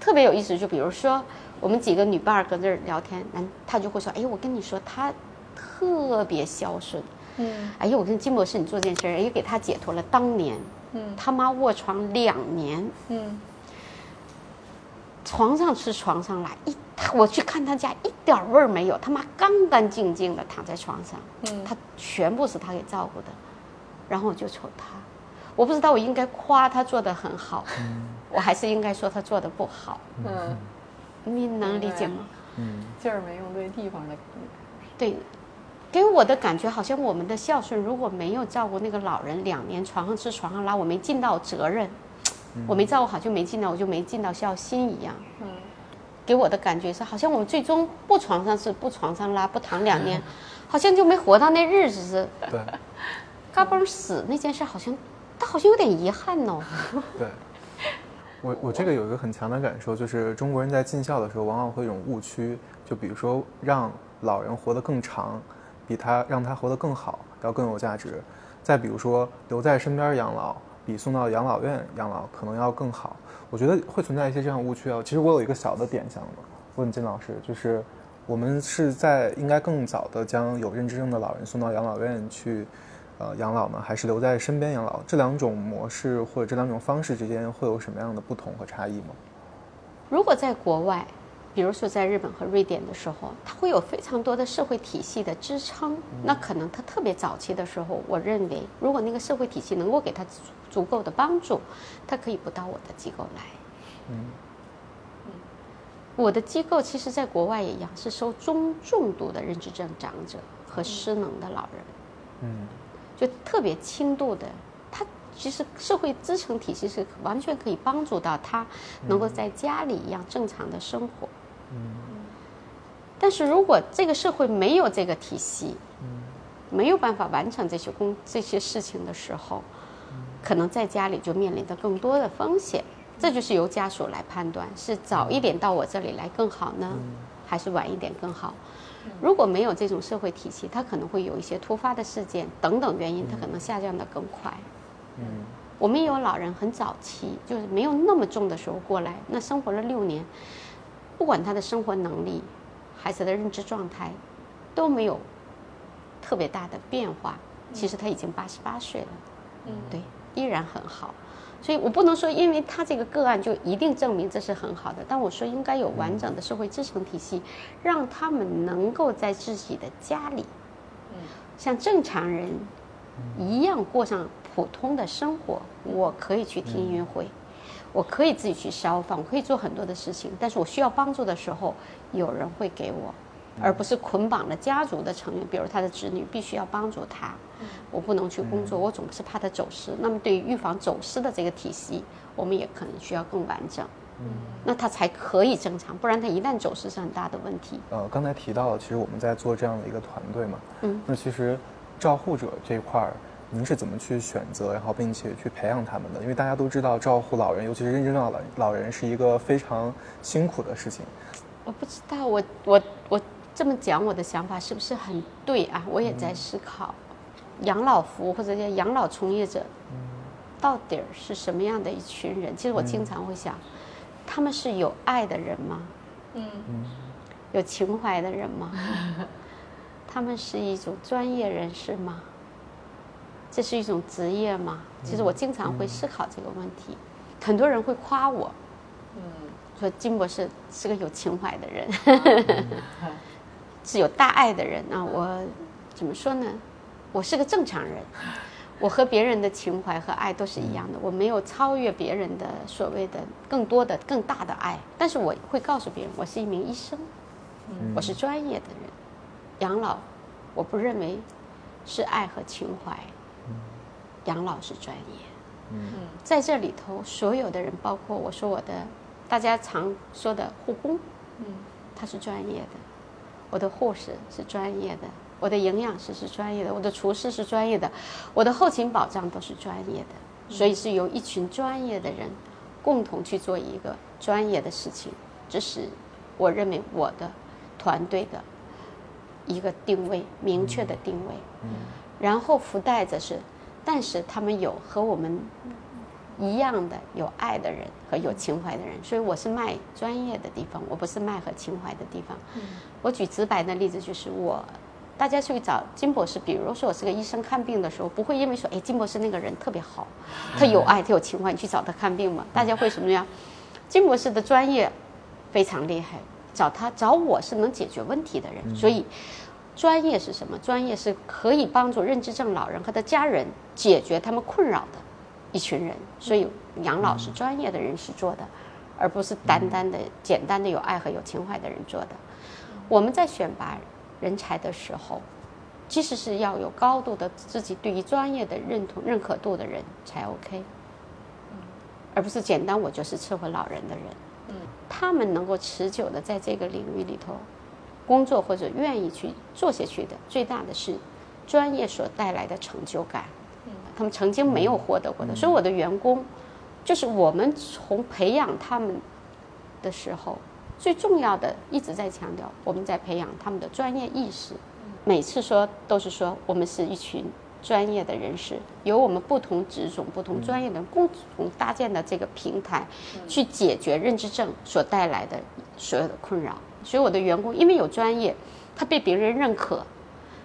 E: 特别有意思。就比如说，我们几个女伴儿搁这儿聊天，男他就会说：“哎，我跟你说，他特别孝顺。”
B: 嗯，
E: 哎呦，我跟金博士你做这件事儿，也给他解脱了。当年，
B: 嗯。
E: 他妈卧床两年，
B: 嗯，
E: 床上吃床上拉，一我去看他家一点味儿没有，他妈干干净净的躺在床上，
B: 嗯。
E: 他全部是他给照顾的，然后我就瞅他，我不知道我应该夸他做的很好，我还是应该说他做的不好，
B: 嗯，
E: 你能理解吗？
F: 嗯，
B: 劲儿没用对地方的，
E: 对，给我的感觉好像我们的孝顺如果没有照顾那个老人两年床上吃床上拉，我没尽到责任，我没照顾好就没尽到，我就没尽到孝心一样。
B: 嗯，
E: 给我的感觉是，好像我们最终不床上吃，不床上拉，不躺两年，[LAUGHS] 好像就没活到那日子是
F: 对
E: 嘎嘣死那件事，好像，他好像有点遗憾哦。[LAUGHS]
F: 对。我我这个有一个很强的感受，就是中国人在尽孝的时候，往往会有一种误区，就比如说让老人活得更长，比他让他活得更好要更有价值。再比如说留在身边养老，比送到养老院养老可能要更好。我觉得会存在一些这样的误区啊。其实我有一个小的点想问金老师，就是我们是在应该更早的将有认知症的老人送到养老院去。呃，养老呢，还是留在身边养老？这两种模式或者这两种方式之间会有什么样的不同和差异吗？
E: 如果在国外，比如说在日本和瑞典的时候，它会有非常多的社会体系的支撑。那可能它特别早期的时候，我认为如果那个社会体系能够给他足足够的帮助，他可以不到我的机构来。
F: 嗯
E: 我的机构其实在国外也一样，是收中重度的认知症长者和失能的老人。
F: 嗯
E: 就特别轻度的，他其实社会支撑体系是完全可以帮助到他能够在家里一样正常的生活。
F: 嗯
E: 但是如果这个社会没有这个体系，没有办法完成这些工这些事情的时候，可能在家里就面临着更多的风险。这就是由家属来判断，是早一点到我这里来更好呢，还是晚一点更好？如果没有这种社会体系，它可能会有一些突发的事件等等原因，它可能下降的更快。
F: 嗯
E: 我们也有老人很早期，就是没有那么重的时候过来，那生活了六年，不管他的生活能力，孩子的认知状态，都没有特别大的变化。其实他已经八十八岁了，
B: 嗯
E: 对，依然很好。所以我不能说，因为他这个个案就一定证明这是很好的，但我说应该有完整的社会支撑体系，让他们能够在自己的家里，像正常人一样过上普通的生活。我可以去听音乐会，我可以自己去烧饭，我可以做很多的事情，但是我需要帮助的时候，有人会给我，而不是捆绑了家族的成员，比如他的子女必须要帮助他，我不能去工作，我总是怕他走失。那么对于预防走失的这个体系，我们也可能需要更完整，那他才可以正常，不然他一旦走失是很大的问题。
F: 呃，刚才提到了，其实我们在做这样的一个团队嘛，
E: 嗯，
F: 那其实照护者这一块儿，您是怎么去选择，然后并且去培养他们的？因为大家都知道，照顾老人，尤其是认真的老人老人，是一个非常辛苦的事情。
E: 我不知道，我我我这么讲，我的想法是不是很对啊？我也在思考，养老服务或者叫养老从业者，到底是什么样的一群人？其实我经常会想，他们是有爱的人吗？嗯，有情怀的人吗？[LAUGHS] 他们是一种专业人士吗？这是一种职业吗？其实我经常会思考这个问题。很多人会夸我，嗯，说金博士是个有情怀的人，[LAUGHS] 是有大爱的人。那我怎么说呢？我是个正常人，我和别人的情怀和爱都是一样的，我没有超越别人的所谓的更多的、更大的爱。但是我会告诉别人，我是一名医生，我是专业的人。养老，我不认为是爱和情怀，养老是专业。嗯在这里头，所有的人，包括我说我的，大家常说的护工，嗯，他是专业的；我的护士是专业的；我的营养师是专业的；我的厨师是专业的；我的后勤保障都是专业的。所以是由一群专业的人共同去做一个专业的事情，这是我认为我的团队的一个定位，明确的定位。嗯，然后附带着是。但是他们有和我们一样的有爱的人和有情怀的人，所以我是卖专业的地方，我不是卖和情怀的地方。我举直白的例子就是我，大家去找金博士，比如说我是个医生看病的时候，不会因为说哎金博士那个人特别好，他有爱，他有情怀，你去找他看病嘛？大家会什么样？金博士的专业非常厉害，找他找我是能解决问题的人，所以。专业是什么？专业是可以帮助认知症老人和他家人解决他们困扰的一群人。所以养老是专业的人士做的，而不是单单的、简单的有爱和有情怀的人做的。我们在选拔人才的时候，其实是要有高度的自己对于专业的认同、认可度的人才 OK，而不是简单我就是伺候老人的人。嗯，他们能够持久的在这个领域里头。工作或者愿意去做下去的，最大的是专业所带来的成就感。他们曾经没有获得过的，所以我的员工，就是我们从培养他们的时候，最重要的一直在强调，我们在培养他们的专业意识。每次说都是说，我们是一群专业的人士，由我们不同职种、不同专业的共同搭建的这个平台，去解决认知症所带来的所有的困扰。所以我的员工因为有专业，他被别人认可，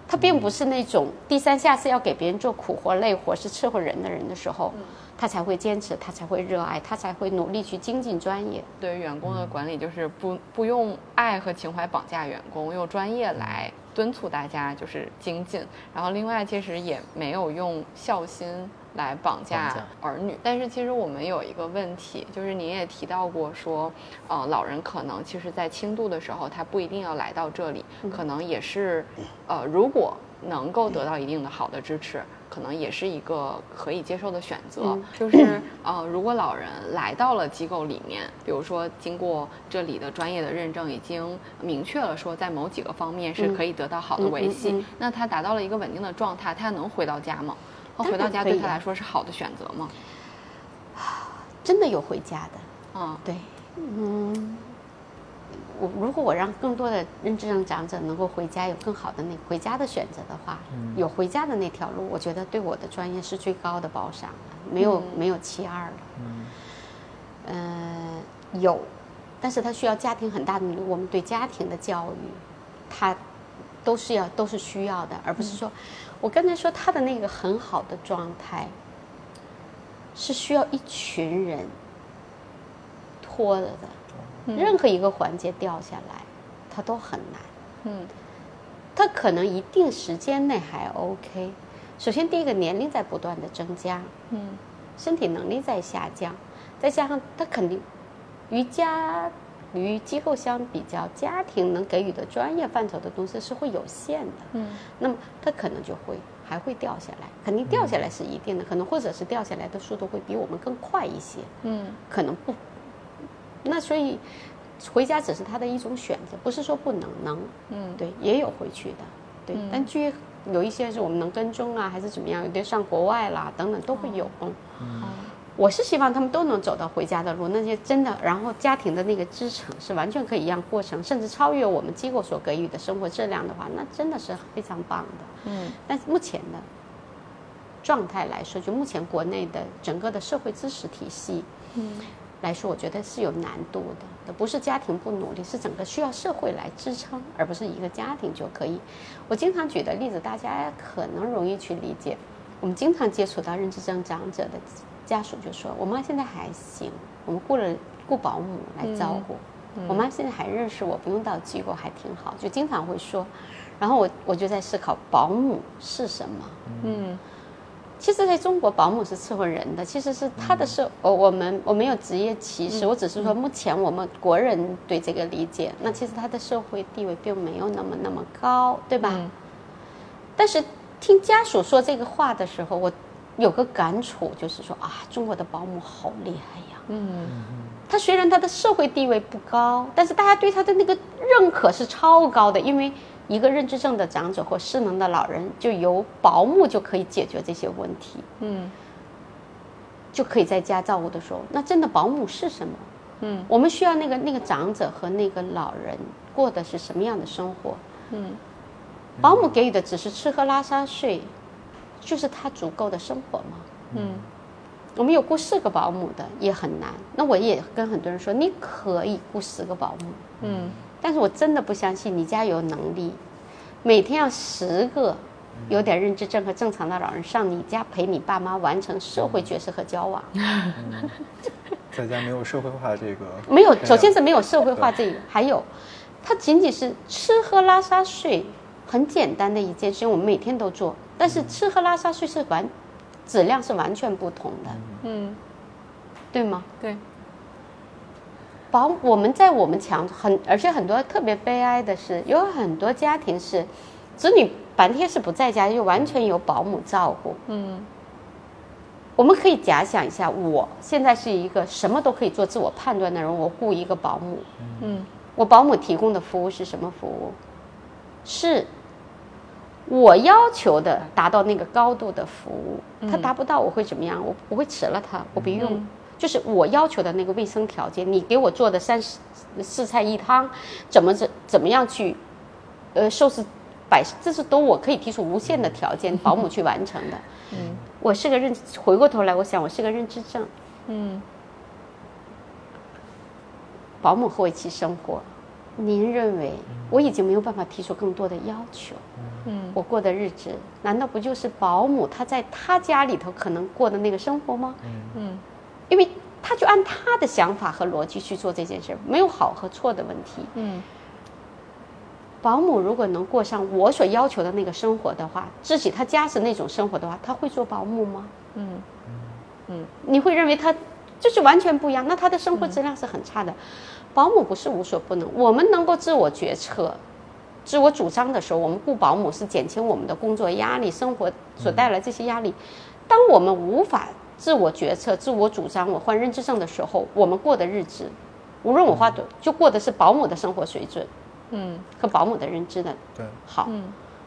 E: 他并不是那种低三下四要给别人做苦活累活是伺候人的人的时候，他才会坚持，他才会热爱，他才会努力去精进专业。
B: 对于员工的管理，就是不不用爱和情怀绑架员工，用专业来敦促大家就是精进。然后另外其实也没有用孝心。来绑架儿女，但是其实我们有一个问题，就是您也提到过说，呃，老人可能其实，在轻度的时候，他不一定要来到这里，可能也是，呃，如果能够得到一定的好的支持，可能也是一个可以接受的选择。就是 [COUGHS] 呃，如果老人来到了机构里面，比如说经过这里的专业的认证，已经明确了说在某几个方面是可以得到好的维系，那他达到了一个稳定的状态，他能回到家吗？回到家对他来说是好的选择吗？[SIGHS]
E: 真的有回家的啊，对，嗯，我如果我让更多的认知症长者能够回家，有更好的那回家的选择的话，有回家的那条路，我觉得对我的专业是最高的保障，没有没有其二了。嗯，有，但是他需要家庭很大的努力，我们对家庭的教育，他都是要都是需要的，而不是说。我刚才说他的那个很好的状态，是需要一群人拖着的，任何一个环节掉下来，他都很难。嗯，他可能一定时间内还 OK。首先，第一个年龄在不断的增加，嗯，身体能力在下降，再加上他肯定瑜伽。与机构相比较，家庭能给予的专业范畴的东西是会有限的。嗯，那么它可能就会还会掉下来，肯定掉下来是一定的，可能或者是掉下来的速度会比我们更快一些。嗯，可能不。那所以回家只是他的一种选择，不是说不能能。嗯，对，也有回去的。对，但据有一些是我们能跟踪啊，还是怎么样，有的上国外啦等等都会有。嗯。我是希望他们都能走到回家的路，那些真的，然后家庭的那个支撑是完全可以让过程，甚至超越我们机构所给予的生活质量的话，那真的是非常棒的。嗯，但目前的状态来说，就目前国内的整个的社会支持体系，嗯，来说，我觉得是有难度的，不是家庭不努力，是整个需要社会来支撑，而不是一个家庭就可以。我经常举的例子，大家可能容易去理解。我们经常接触到认知症长者的家属就说：“我妈现在还行，我们雇了雇保姆来照顾。我妈现在还认识我，不用到机构，还挺好。”就经常会说。然后我我就在思考，保姆是什么？嗯。其实，在中国，保姆是伺候人的。其实是他的是，我我们我没有职业歧视，我只是说目前我们国人对这个理解。那其实他的社会地位并没有那么那么高，对吧？但是听家属说这个话的时候，我有个感触，就是说啊，中国的保姆好厉害呀。嗯。他虽然他的社会地位不高，但是大家对他的那个认可是超高的，因为。一个认知症的长者或失能的老人，就由保姆就可以解决这些问题。嗯，就可以在家照顾的时候，那真的保姆是什么？嗯，我们需要那个那个长者和那个老人过的是什么样的生活？嗯，保姆给予的只是吃喝拉撒睡，就是他足够的生活吗？嗯，我们有雇四个保姆的也很难。那我也跟很多人说，你可以雇十个保姆。嗯。但是我真的不相信你家有能力，每天要十个有点认知症和正常的老人上你家陪你爸妈完成社会角色和交往。[LAUGHS]
F: 在家没有社会化这个。[LAUGHS]
E: 没有，首先是没有社会化这个，还有，他仅仅是吃喝拉撒睡，很简单的一件事情，我们每天都做。但是吃喝拉撒睡是完，质量是完全不同的。嗯，对吗？
B: 对。
E: 保我们在我们强很，而且很多特别悲哀的是，有很多家庭是子女白天是不在家，就完全由保姆照顾。嗯，我们可以假想一下，我现在是一个什么都可以做自我判断的人，我雇一个保姆。嗯，我保姆提供的服务是什么服务？是我要求的达到那个高度的服务，他达不到我会怎么样？我我会辞了他，我不用。就是我要求的那个卫生条件，你给我做的三四菜一汤，怎么怎怎么样去，呃，收拾摆，这是都我可以提出无限的条件，保姆去完成的。[LAUGHS] 嗯，我是个认，回过头来，我想我是个认知症。嗯，保姆和我一起生活，您认为我已经没有办法提出更多的要求？嗯，我过的日子难道不就是保姆她在她家里头可能过的那个生活吗？嗯嗯。因为她就按她的想法和逻辑去做这件事，没有好和错的问题。嗯，保姆如果能过上我所要求的那个生活的话，自己她家是那种生活的话，她会做保姆吗？嗯嗯，你会认为她就是完全不一样？那她的生活质量是很差的。保姆不是无所不能，我们能够自我决策、自我主张的时候，我们雇保姆是减轻我们的工作压力、生活所带来这些压力。当我们无法。自我决策、自我主张，我患认知症的时候，我们过的日子，无论我花多，就过的是保姆的生活水准，嗯，和保姆的认知的
F: 对
E: 好，嗯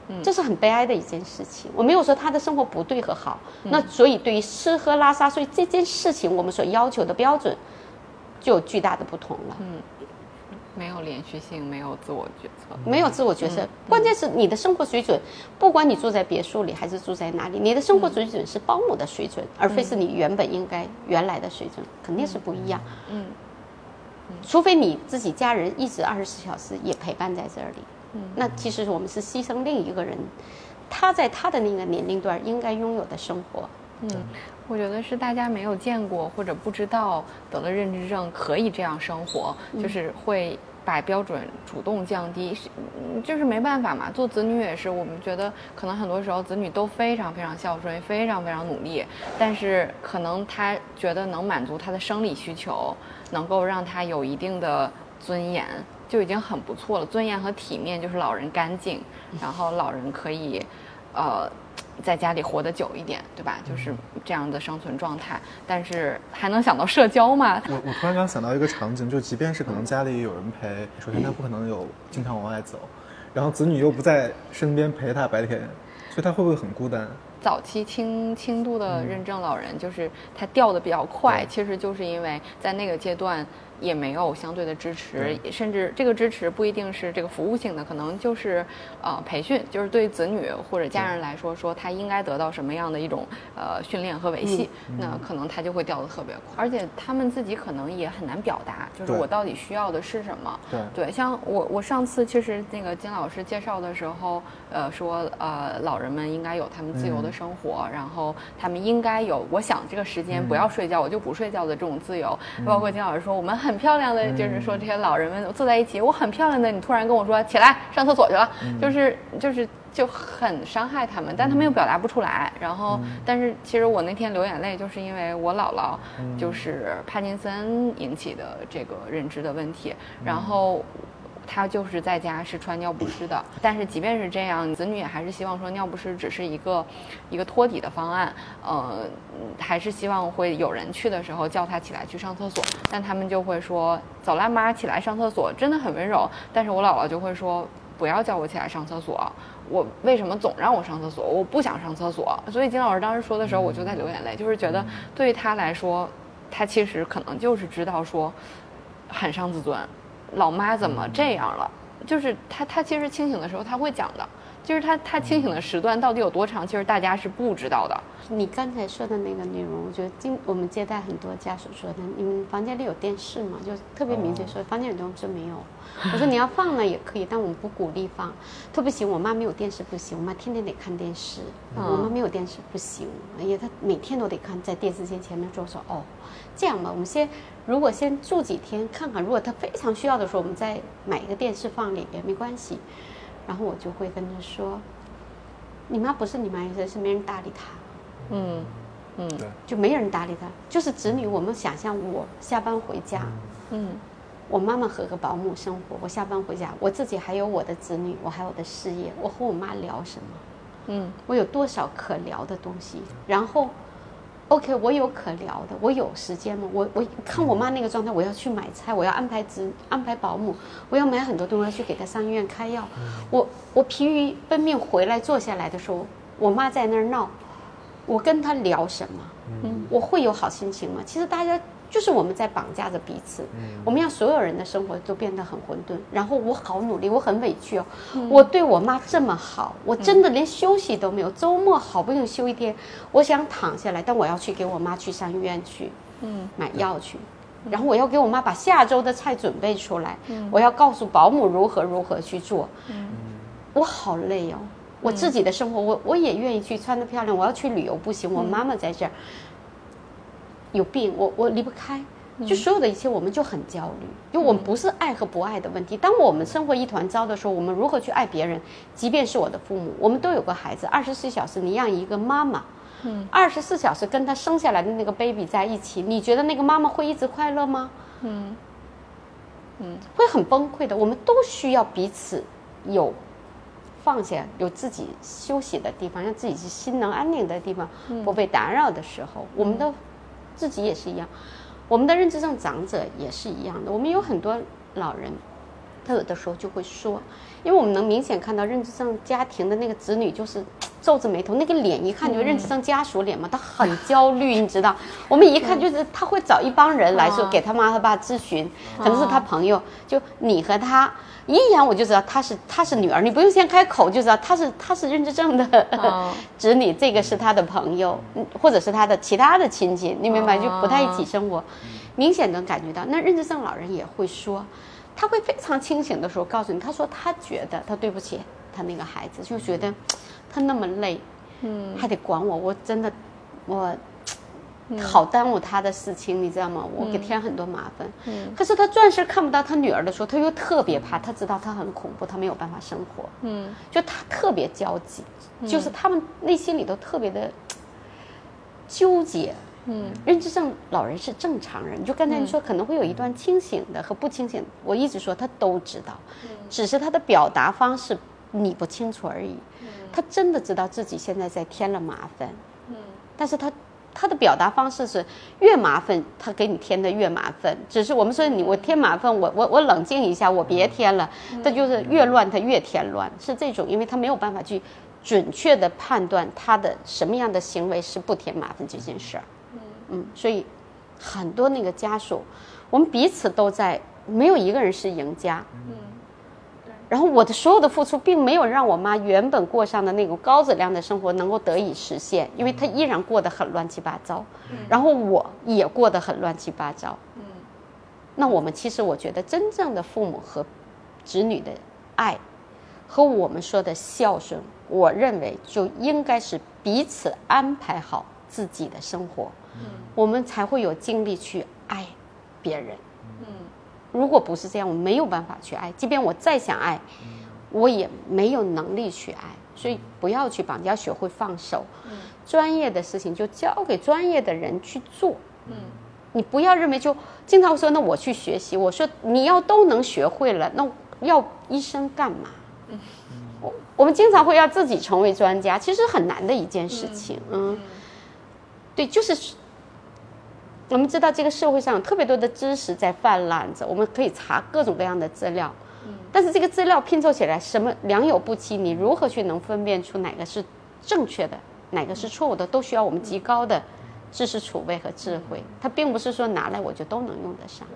E: 嗯，这是很悲哀的一件事情。我没有说他的生活不对和好，那所以对于吃喝拉撒睡这件事情，我们所要求的标准就有巨大的不同了。嗯。
B: 没有连续性，没有自我决策，
E: 没有自我决策。关键是你的生活水准，不管你住在别墅里还是住在哪里，你的生活水准是保姆的水准，而非是你原本应该原来的水准，肯定是不一样。嗯，除非你自己家人一直二十四小时也陪伴在这里，嗯，那其实我们是牺牲另一个人，他在他的那个年龄段应该拥有的生活。
B: 嗯，我觉得是大家没有见过或者不知道得了认知症可以这样生活，就是会把标准主动降低，就是没办法嘛。做子女也是，我们觉得可能很多时候子女都非常非常孝顺，非常非常努力，但是可能他觉得能满足他的生理需求，能够让他有一定的尊严，就已经很不错了。尊严和体面就是老人干净，然后老人可以，呃。在家里活得久一点，对吧？就是这样的生存状态。但是还能想到社交吗？
F: 我我突然刚想到一个场景，就即便是可能家里有人陪，首先他不可能有经常往外走，然后子女又不在身边陪他白天，所以他会不会很孤单？
B: 早期轻轻度的认证老人，就是他掉的比较快，其实就是因为在那个阶段。也没有相对的支持，甚至这个支持不一定是这个服务性的，可能就是呃培训，就是对子女或者家人来说，说他应该得到什么样的一种呃训练和维系，那可能他就会掉的特别快，而且他们自己可能也很难表达，就是我到底需要的是什么。
F: 对。
B: 对，像我我上次其实那个金老师介绍的时候，呃，说呃老人们应该有他们自由的生活，然后他们应该有，我想这个时间不要睡觉，我就不睡觉的这种自由。包括金老师说，我们很漂亮的，就是说这些老人们坐在一起，我很漂亮的，你突然跟我说起来上厕所去了，就是就是。就很伤害他们，但他们又表达不出来。然后，但是其实我那天流眼泪，就是因为我姥姥就是帕金森引起的这个认知的问题，然后。她就是在家是穿尿不湿的，但是即便是这样，子女也还是希望说尿不湿只是一个一个托底的方案，呃，还是希望会有人去的时候叫他起来去上厕所，但他们就会说走啦妈起来上厕所，真的很温柔，但是我姥姥就会说不要叫我起来上厕所，我为什么总让我上厕所？我不想上厕所，所以金老师当时说的时候，我就在流眼泪，就是觉得对于他来说，他其实可能就是知道说很伤自尊。老妈怎么这样了？就是他，他其实清醒的时候他会讲的，就是他他清醒的时段到底有多长，其实大家是不知道的。
E: 你刚才说的那个内容，我觉得今我们接待很多家属说的，你们房间里有电视吗？就特别明确说，房间有东西没有。[LAUGHS] 我说你要放呢也可以，但我们不鼓励放。特不行，我妈没有电视不行，我妈天天得看电视。我妈没有电视不行，哎呀，她每天都得看，在电视机前面坐。说哦，这样吧，我们先如果先住几天看看，如果她非常需要的时候，我们再买一个电视放里边没关系。然后我就会跟他说，你妈不是你妈意思，是没人搭理她。
B: 嗯嗯
F: 对，
E: 就没人搭理他。就是子女，我们想象我下班回家，
B: 嗯
E: 我妈妈和个保姆生活，我下班回家，我自己还有我的子女，我还有我的事业，我和我妈聊什么？
B: 嗯
E: 我有多少可聊的东西？然后，OK，我有可聊的，我有时间吗？我我看我妈那个状态，我要去买菜，我要安排子安排保姆，我要买很多东西，要去给她上医院开药。我我疲于奔命回来坐下来的时候，我妈在那儿闹，我跟她聊什么？
B: 嗯
E: 我会有好心情吗？其实大家就是我们在绑架着彼此，我们让所有人的生活都变得很混沌。然后我好努力，我很委屈哦，我对我妈这么好，我真的连休息都没有，周末好不容易休一天，我想躺下来，但我要去给我妈去上医院去
B: 嗯。
E: 买药去。然后我要给我妈把下周的菜准备出来，我要告诉保姆如何如何去做，我好累哦。我自己的生活，我我也愿意去穿的漂亮，我要去旅游不行，我妈妈在这儿有病，我我离不开。就所有的一切，我们就很焦虑。因为我们不是爱和不爱的问题。当我们生活一团糟的时候，我们如何去爱别人？即便是我的父母，我们都有个孩子，二十四小时你让一个妈妈，嗯，二十四小时跟他生下来的那个 baby 在一起，你觉得那个妈妈会一直快乐吗？
B: 嗯嗯
E: 会很崩溃的。我们都需要彼此有放下，有自己休息的地方，让自己心能安宁的地方，不被打扰的时候，我们的自己也是一样，我们的认知症长者也是一样的。我们有很多老人，他有的时候就会说，因为我们能明显看到认知症家庭的那个子女就是。皱着眉头，那个脸一看就认知症家属脸嘛，他很焦虑，你知道？[LAUGHS] 我们一看就是他会找一帮人来说
B: 啊
E: 给他妈他爸咨询，可能是他朋友，就你和他一眼我就知道他是他是女儿，你不用先开口就知道他是他是认知症的
B: 哦 [LAUGHS]
E: 子女，这个是他的朋友，嗯或者是他的其他的亲戚，你明白？就不太一起生活，明显能感觉到。那认知症老人也会说，他会非常清醒的时候告诉你，他说他觉得他对不起他那个孩子，就觉得他那么累，
B: 嗯
E: 还得管我，我真的我。好耽误他的事情，你知道吗？我给添很多麻烦。
B: 嗯
E: 可是他暂时看不到他女儿的时候，他又特别怕，他知道他很恐怖，他没有办法生活。
B: 嗯
E: 就他特别焦急，就是他们内心里头特别的 [TSK] 纠结。
B: 嗯
E: 认知症老人是正常人，就刚才你说可能会有一段清醒的和不清醒，我一直说他都知道，只是他的表达方式你不清楚而已。他真的知道自己现在在添了麻烦，嗯但是他他的表达方式是越麻烦，他给你添的越麻烦。只是我们说你我添麻烦，我我我冷静一下，我别添了，这就是越乱他越添乱，是这种，因为他没有办法去准确的判断他的什么样的行为是不添麻烦这件事儿。嗯，所以很多那个家属我们彼此都在，没有一个人是赢家。嗯，然后我的所有的付出，并没有让我妈原本过上的那种高质量的生活能够得以实现，因为她依然过得很乱七八糟，然后我也过得很乱七八糟。嗯，那我们其实我觉得，真正的父母和子女的爱，和我们说的孝顺，我认为就应该是彼此安排好自己的生活，我们才会有精力去爱别人。如果不是这样，我没有办法去爱。即便我再想爱，我也没有能力去爱。所以不要去绑架，学会放手。专业的事情就交给专业的人去做。嗯，你不要认为就经常说，那我去学习。我说你要都能学会了，那要医生干嘛？我我们经常会要自己成为专家，其实很难的一件事情。嗯，对，就是。我们知道这个社会上有特别多的知识在泛滥着，我们可以查各种各样的资料，但是这个资料拼凑起来什么良莠不齐，你如何去能分辨出哪个是正确的，哪个是错误的，都需要我们极高的知识储备和智慧。它并不是说拿来我就都能用得上。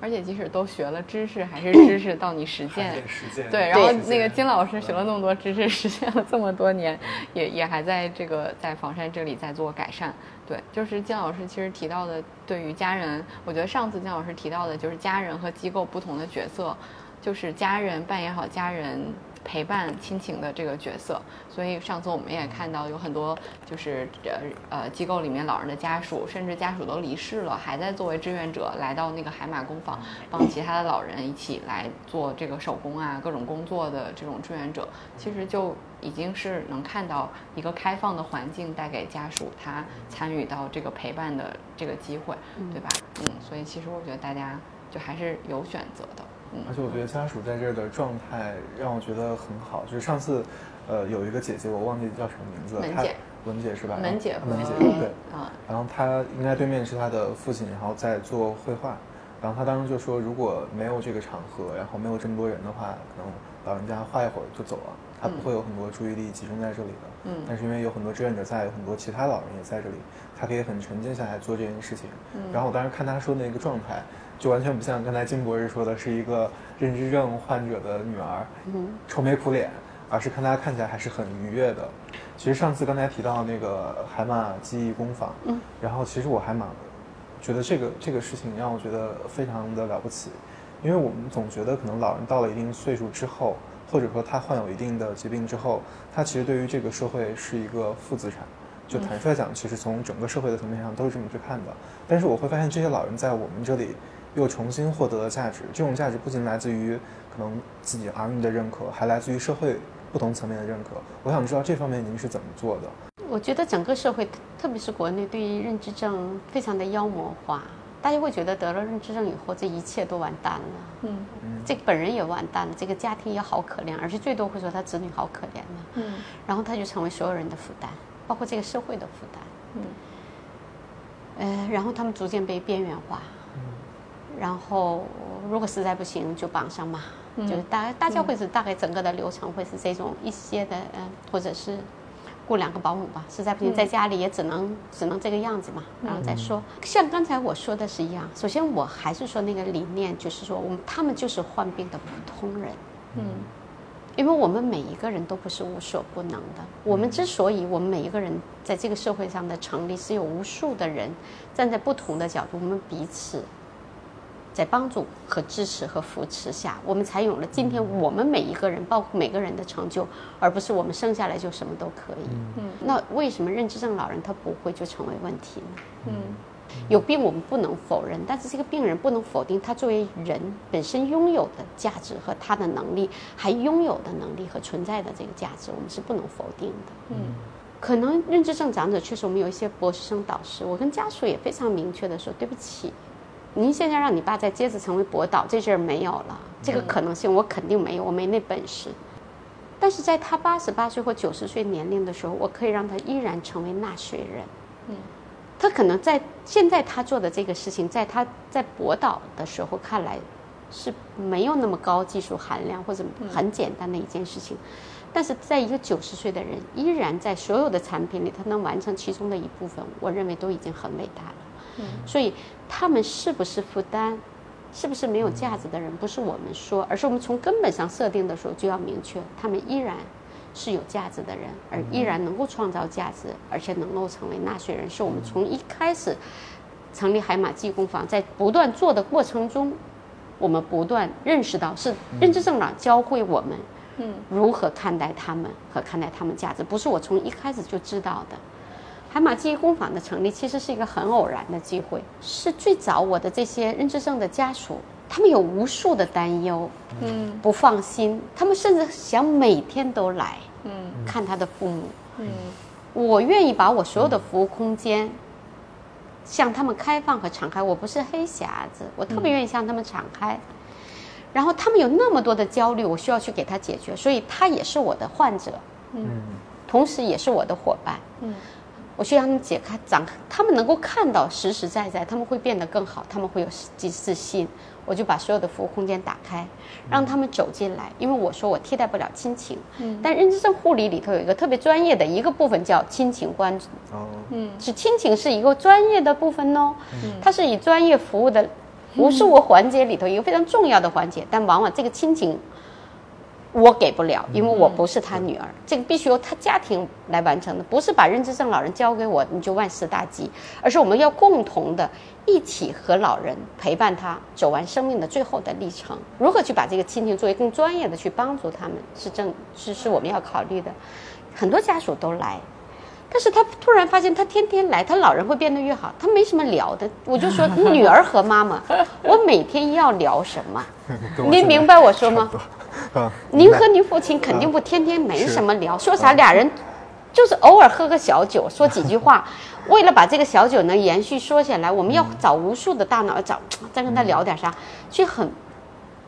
B: 而且即使都学了知识，还是知识到你实践。
F: 实践。
B: 对，然后那个金老师学了那么多知识，实践了这么多年，也也还在这个在房山这里在做改善。对，就是金老师其实提到的，对于家人，我觉得上次金老师提到的就是家人和机构不同的角色，就是家人扮演好家人。陪伴亲情的这个角色，所以上次我们也看到有很多就是呃呃机构里面老人的家属，甚至家属都离世了，还在作为志愿者来到那个海马工坊，帮其他的老人一起来做这个手工啊各种工作的这种志愿者，其实就已经是能看到一个开放的环境带给家属他参与到这个陪伴的这个机会，对吧？嗯，所以其实我觉得大家就还是有选择的。
F: 而且我觉得家属在这儿的状态让我觉得很好。就是上次，呃，有一个姐姐，我忘记叫什么名字了，
B: 文姐，
F: 文姐是吧？
B: 文姐，
F: 文姐，对。啊。然后她应该对面是她的父亲，然后在做绘画。然后她当时就说，如果没有这个场合，然后没有这么多人的话，可能老人家画一会儿就走了，他不会有很多注意力集中在这里的。嗯。但是因为有很多志愿者在，有很多其他老人也在这里，他可以很沉浸下来做这件事情。嗯。然后我当时看她说的那个状态。就完全不像刚才金博士说的是一个认知症患者的女儿，嗯愁眉苦脸，而是看她看起来还是很愉悦的。其实上次刚才提到那个海马记忆工坊，嗯，然后其实我还蛮觉得这个这个事情让我觉得非常的了不起，因为我们总觉得可能老人到了一定岁数之后，或者说他患有一定的疾病之后，他其实对于这个社会是一个负资产。就坦率讲，其实从整个社会的层面上都是这么去看的。但是我会发现这些老人在我们这里。又重新获得了价值，这种价值不仅来自于可能自己儿女的认可，还来自于社会不同层面的认可。我想知道这方面您是怎么做的？
E: 我觉得整个社会，特别是国内，对于认知症非常的妖魔化，大家会觉得得了认知症以后，这一切都完蛋了。嗯嗯，这个本人也完蛋了，这个家庭也好可怜，而且最多会说他子女好可怜了。嗯，然后他就成为所有人的负担，包括这个社会的负担。嗯，呃，然后他们逐渐被边缘化。然后，如果实在不行，就绑上嘛，就是大大家会是大概整个的流程会是这种一些的，嗯，或者是雇两个保姆吧，实在不行在家里也只能只能这个样子嘛，然后再说。像刚才我说的是一样，首先我还是说那个理念，就是说我们他们就是患病的普通人，嗯，因为我们每一个人都不是无所不能的，我们之所以我们每一个人在这个社会上的成立，是有无数的人站在不同的角度，我们彼此。在帮助和支持和扶持下，我们才有了今天我们每一个人，包括每个人的成就，而不是我们生下来就什么都可以。嗯，那为什么认知症老人他不会就成为问题呢？嗯，有病我们不能否认，但是这个病人不能否定他作为人本身拥有的价值和他的能力，还拥有的能力和存在的这个价值，我们是不能否定的。嗯，可能认知症长者确实我们有一些博士生导师，我跟家属也非常明确的说，对不起。您现在让你爸再接着成为博导，这事儿没有了，这个可能性我肯定没有，我没那本事。但是在他八十八岁或九十岁年龄的时候，我可以让他依然成为纳税人。嗯，他可能在现在他做的这个事情，在他在博导的时候看来是没有那么高技术含量或者很简单的一件事情，但是在一个九十岁的人依然在所有的产品里，他能完成其中的一部分，我认为都已经很伟大了。嗯所以他们是不是负担，是不是没有价值的人，不是我们说，而是我们从根本上设定的时候就要明确，他们依然是有价值的人，而依然能够创造价值，而且能够成为纳税人，是我们从一开始成立海马技工坊，在不断做的过程中，我们不断认识到是认知政长教会我们，嗯，如何看待他们和看待他们价值，不是我从一开始就知道的。海马记忆工坊的成立其实是一个很偶然的机会，是最早我的这些认知症的家属，他们有无数的担忧，嗯，不放心，他们甚至想每天都来，嗯，看他的父母，嗯，我愿意把我所有的服务空间向他们开放和敞开，我不是黑匣子，我特别愿意向他们敞开。然后他们有那么多的焦虑，我需要去给他解决，所以他也是我的患者，嗯，同时也是我的伙伴，嗯。我需要他们解开、展开，他们能够看到实实在在，他们会变得更好，他们会有自信。我就把所有的服务空间打开，让他们走进来。因为我说我替代不了亲情，嗯，但认知症护理里头有一个特别专业的一个部分叫亲情关注，哦，嗯，是亲情是一个专业的部分哦，嗯，它是以专业服务的无数个环节里头一个非常重要的环节，但往往这个亲情。我给不了，因为我不是他女儿，这个必须由他家庭来完成的，不是把认知症老人交给我你就万事大吉，而是我们要共同的一起和老人陪伴他走完生命的最后的历程。如何去把这个亲情作为更专业的去帮助他们，是正是是我们要考虑的。很多家属都来，但是他突然发现他天天来，他老人会变得越好，他没什么聊的。我就说 [LAUGHS] 女儿和妈妈，我每天要聊什么？[LAUGHS] 您明白我说吗？[LAUGHS] [LAUGHS] 您和您父亲肯定不天天没什么聊，说啥俩人就是偶尔喝个小酒，说几句话。[LAUGHS] 为了把这个小酒能延续说下来，我们要找无数的大脑找再跟他聊点啥，就很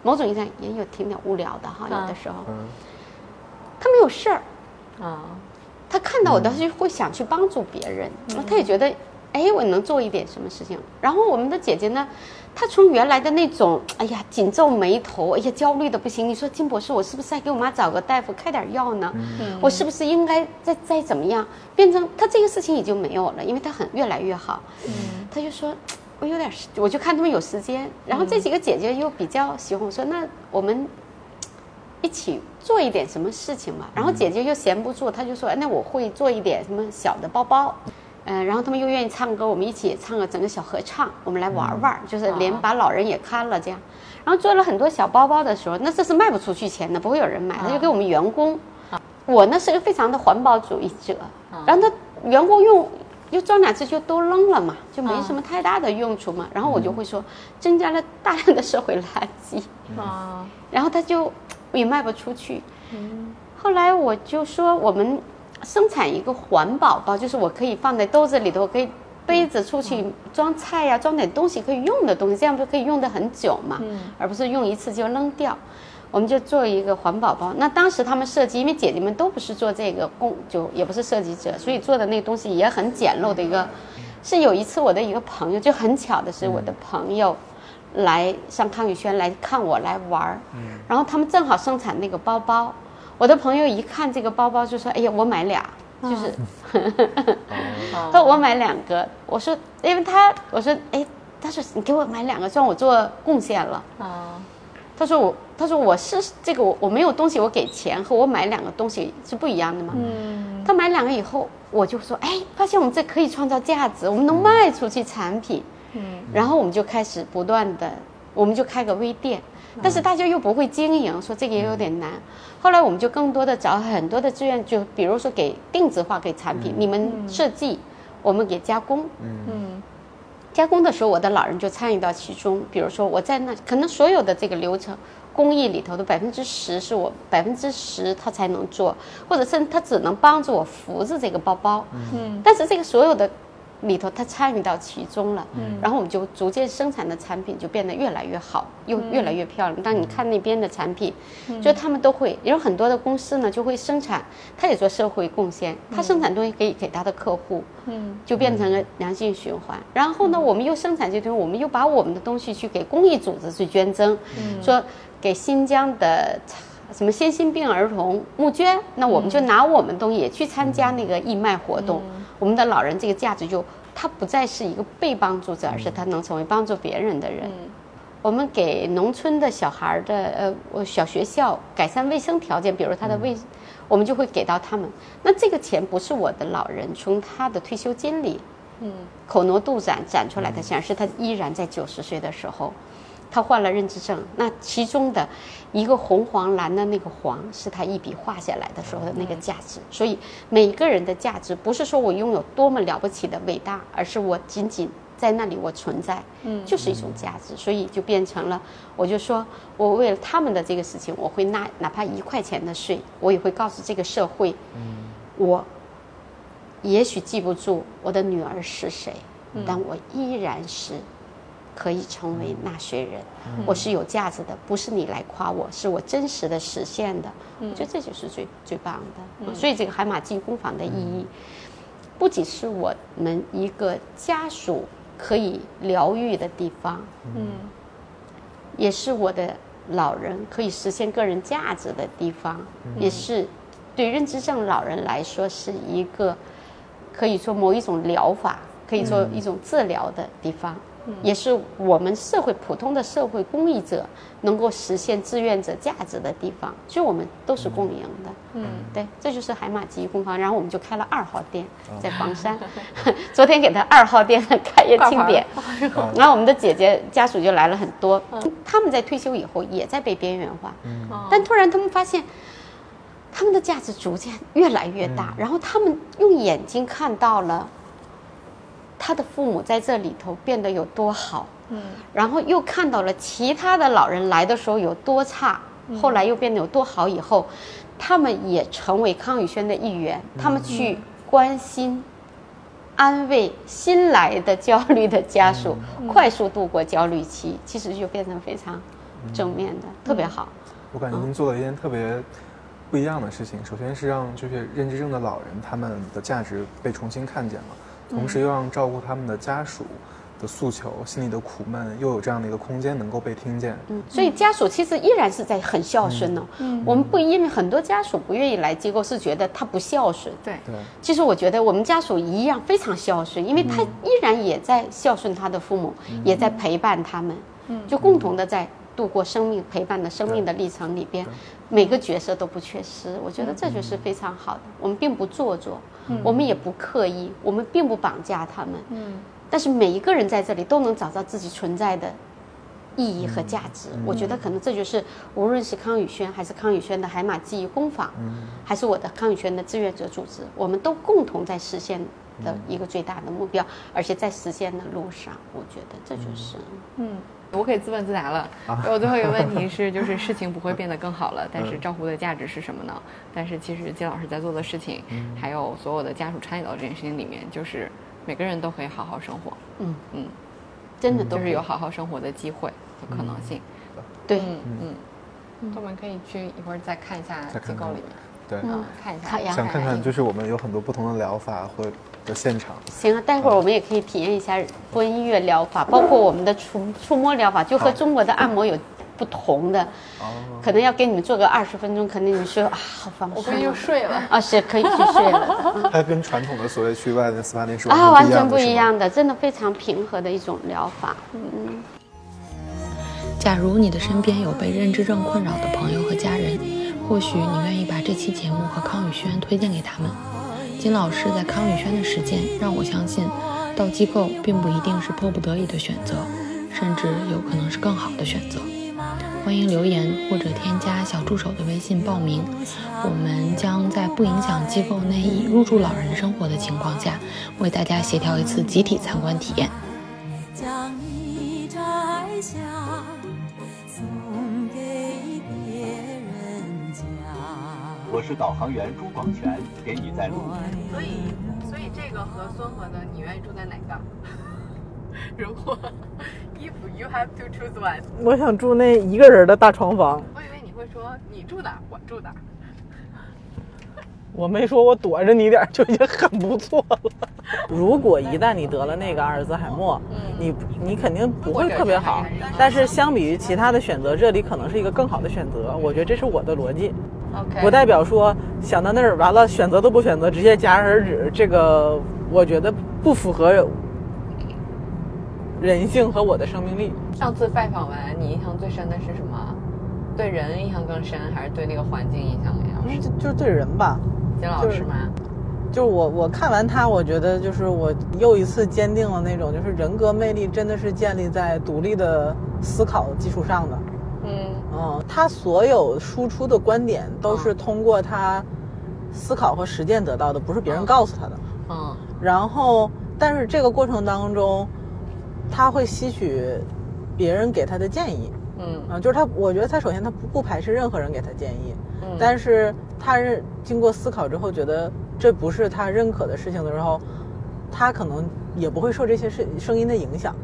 E: 某种意义上也有挺点无聊的哈。有的时候，他没有事儿啊，他看到我，他就会想去帮助别人，他也觉得哎，我能做一点什么事情。然后我们的姐姐呢？他从原来的那种，哎呀，紧皱眉头，哎呀，焦虑的不行。你说金博士，我是不是再给我妈找个大夫开点药呢？我是不是应该再再怎么样？变成他这个事情已经没有了，因为他很越来越好。他就说，我有点，我就看他们有时间。然后这几个姐姐又比较喜欢我说，那我们一起做一点什么事情嘛。然后姐姐又闲不住，她就说，那我会做一点什么小的包包。嗯，然后他们又愿意唱歌，我们一起唱个整个小合唱，我们来玩玩，就是连把老人也看了这样。然后做了很多小包包的时候，那这是卖不出去钱的，不会有人买，他就给我们员工。我呢是个非常的环保主义者，然后他员工用又装两次就都扔了嘛，就没什么太大的用处嘛。然后我就会说增加了大量的社会垃圾啊，然后他就也卖不出去。后来我就说我们。生产一个环保包，就是我可以放在兜子里头，可以杯子出去装菜呀，装点东西可以用的东西，这样不可以用的很久嘛？嗯，而不是用一次就扔掉。我们就做一个环保包。那当时他们设计，因为姐姐们都不是做这个工，就也不是设计者，所以做的那个东西也很简陋的一个。是有一次我的一个朋友，就很巧的是我的朋友来上康宇轩来看我来玩儿，然后他们正好生产那个包包。我的朋友一看这个包包就说：“哎呀，我买俩，就是，[LAUGHS] 他说我买两个。”我说：“因为他，我说，哎，他说你给我买两个，算我做贡献了。”啊，他说我，他说我是这个我我没有东西，我给钱和我买两个东西是不一样的嘛。嗯，他买两个以后，我就说：“哎，发现我们这可以创造价值，我们能卖出去产品。”嗯，然后我们就开始不断的，我们就开个微店。但是大家又不会经营，说这个也有点难。后来我们就更多的找很多的资源，就比如说给定制化给产品，你们设计，我们给加工。嗯，加工的时候，我的老人就参与到其中。比如说我在那，可能所有的这个流程工艺里头的百分之十是我百分之十他才能做，或者是他只能帮助我扶着这个包包。嗯，但是这个所有的。里头他参与到其中了，嗯，然后我们就逐渐生产的产品就变得越来越好，又越来越漂亮。当你看那边的产品，就他们都会有很多的公司呢，就会生产，他也做社会贡献，他生产东西给给他的客户，嗯，就变成了良性循环。然后呢，我们又生产这东西，我们又把我们的东西去给公益组织去捐赠，嗯说给新疆的什么先心病儿童募捐，那我们就拿我们东西也去参加那个义卖活动。我们的老人这个价值就他不再是一个被帮助者，而是他能成为帮助别人的人。我们给农村的小孩的呃，小学校改善卫生条件，比如他的卫，我们就会给到他们。那这个钱不是我的老人从他的退休金里，嗯，口挪肚攒攒出来的钱，是他依然在九十岁的时候，他患了认知症。那其中的一个红黄蓝的那个黄，是他一笔画下来的时候的那个价值。所以每个人的价值，不是说我拥有多么了不起的伟大，而是我仅仅。在那里，我存在，嗯，就是一种价值，所以就变成了，我就说，我为了他们的这个事情，我会纳哪怕一块钱的税，我也会告诉这个社会，嗯，我也许记不住我的女儿是谁，但我依然是可以成为纳税人，我是有价值的，不是你来夸我，是我真实的实现的，我觉得这就是最最棒的，所以这个海马记工坊的意义，不仅是我们一个家属。可以疗愈的地方，嗯，也是我的老人可以实现个人价值的地方，也是对认知症老人来说是一个可以说某一种疗法，可以做一种治疗的地方。也是我们社会普通的社会公益者能够实现志愿者价值的地方，所以我们都是共赢的。嗯，对，这就是海马记忆工坊。然后我们就开了二号店，在房山。[LAUGHS] 昨天给他二号店的开业庆典，然后我们的姐姐家属就来了很多。他们在退休以后也在被边缘化，但突然他们发现，他们的价值逐渐越来越大。然后他们用眼睛看到了。他的父母在这里头变得有多好，嗯，然后又看到了其他的老人来的时候有多差，后来又变得有多好。以后，他们也成为康宇轩的一员，他们去关心、安慰新来的焦虑的家属，快速度过焦虑期，其实就变成非常正面的，特别好。
F: 我感觉您做了一件特别不一样的事情，首先是让这些认知症的老人他们的价值被重新看见了。同时又让照顾他们的家属的诉求、心里的苦闷，又有这样的一个空间能够被听见。
E: 嗯，所以家属其实依然是在很孝顺呢。嗯，我们不因为很多家属不愿意来机构，是觉得他不孝顺。
B: 对
F: 对。
E: 其实我觉得我们家属一样非常孝顺，因为他依然也在孝顺他的父母，也在陪伴他们。嗯，就共同的在度过生命陪伴的生命的历程里边，每个角色都不缺失。我觉得这就是非常好的。我们并不做作。我们也不刻意，我们并不绑架他们。嗯，但是每一个人在这里都能找到自己存在的意义和价值。我觉得可能这就是无论是康宇轩还是康宇轩的海马记忆工坊，还是我的康宇轩的志愿者组织，我们都共同在实现的一个最大的目标，而且在实现的路上，我觉得这就是
B: 嗯。我可以自问自答了。我最后一个问题是，就是事情不会变得更好了，[LAUGHS] 但是照顾的价值是什么呢？但是其实金老师在做的事情，还有所有的家属参与到这件事情里面，就是每个人都可以好好生活。嗯
E: 嗯，真的
B: 都是有好好生活的机会和可能性。
E: 对，
B: 嗯嗯，我们可以去一会儿再看一下机构里面，
F: 对，
B: 看一下，
F: 想看看就是我们有很多不同的疗法或。的现场
E: 行啊，待会儿我们也可以体验一下播音乐疗法，包括我们的触触摸疗法，就和中国的按摩有不同的。哦。可能要给你们做个二十分钟，可能你们说啊，好放松。
B: 我可以又睡了
E: 啊，是可以去睡了。[LAUGHS]
F: 它跟传统的所谓去外面 SPA 店是
E: 啊，完全不一样的，真的非常平和的一种疗法。嗯。
A: 假如你的身边有被认知症困扰的朋友和家人，或许你愿意把这期节目和康宇轩推荐给他们。金老师在康宇轩的实践让我相信，到机构并不一定是迫不得已的选择，甚至有可能是更好的选择。欢迎留言或者添加小助手的微信报名，我们将在不影响机构内已入住老人生活的情况下，为大家协调一次集体参观体验。
G: 我是导航员朱广权，给你在路。
B: 所以，所以这个和孙河的，你愿意住在哪个？[LAUGHS] 如果，if you have to choose one，
D: 我想住那一个人的大床房。
B: 我以为你会说你住哪，我住哪。
D: 我没说，我躲着你点就已经很不错了。[LAUGHS] 如果一旦你得了那个阿尔兹海默，你你肯定不会特别好。但是相比于其他的选择，这里可能是一个更好的选择。我觉得这是我的逻辑。不代表说想到那儿完了选择都不选择，直接戛然而止。这个我觉得不符合人性和我的生命力。
B: 上次拜访完，你印象最深的是什么？对人印象更深，还是对那个环境印象更深？
D: 就就是对人吧。
B: 金老师吗？
D: 就是我，我看完他，我觉得就是我又一次坚定了那种，就是人格魅力真的是建立在独立的思考基础上的。嗯嗯，他所有输出的观点都是通过他思考和实践得到的，不是别人告诉他的。嗯。然后，但是这个过程当中，他会吸取别人给他的建议。嗯啊，就是他，我觉得他首先他不不排斥任何人给他建议。嗯。但是他是经过思考之后觉得这不是他认可的事情的时候，他可能也不会受这些声声音的影响。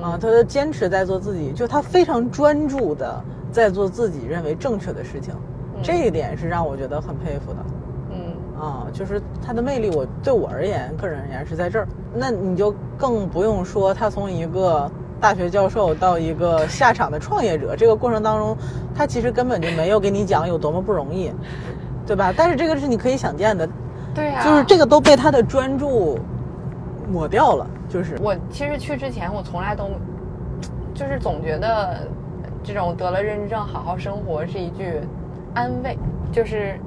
D: 啊，他就坚持在做自己，就他非常专注的在做自己认为正确的事情，这一点是让我觉得很佩服的。嗯，啊，就是他的魅力，我对我而言，个人而言是在这儿。那你就更不用说他从一个大学教授到一个下场的创业者，这个过程当中，他其实根本就没有给你讲有多么不容易，对吧？但是这个是你可以想见的，
B: 对呀，
D: 就是这个都被他的专注抹掉了。就是
B: 我其实去之前，我从来都就是总觉得这种得了认知症好好生活是一句安慰，就是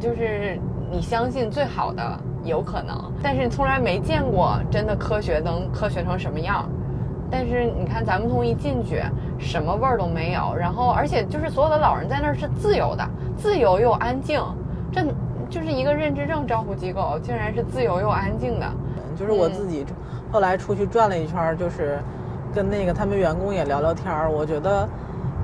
B: 就是你相信最好的有可能，但是你从来没见过真的科学能科学成什么样。但是你看咱们从一进去，什么味儿都没有，然后而且就是所有的老人在那儿是自由的，自由又安静，这就是一个认知症照护机构，竟然是自由又安静的。
D: 就是我自己，后来出去转了一圈，就是跟那个他们员工也聊聊天儿。我觉得，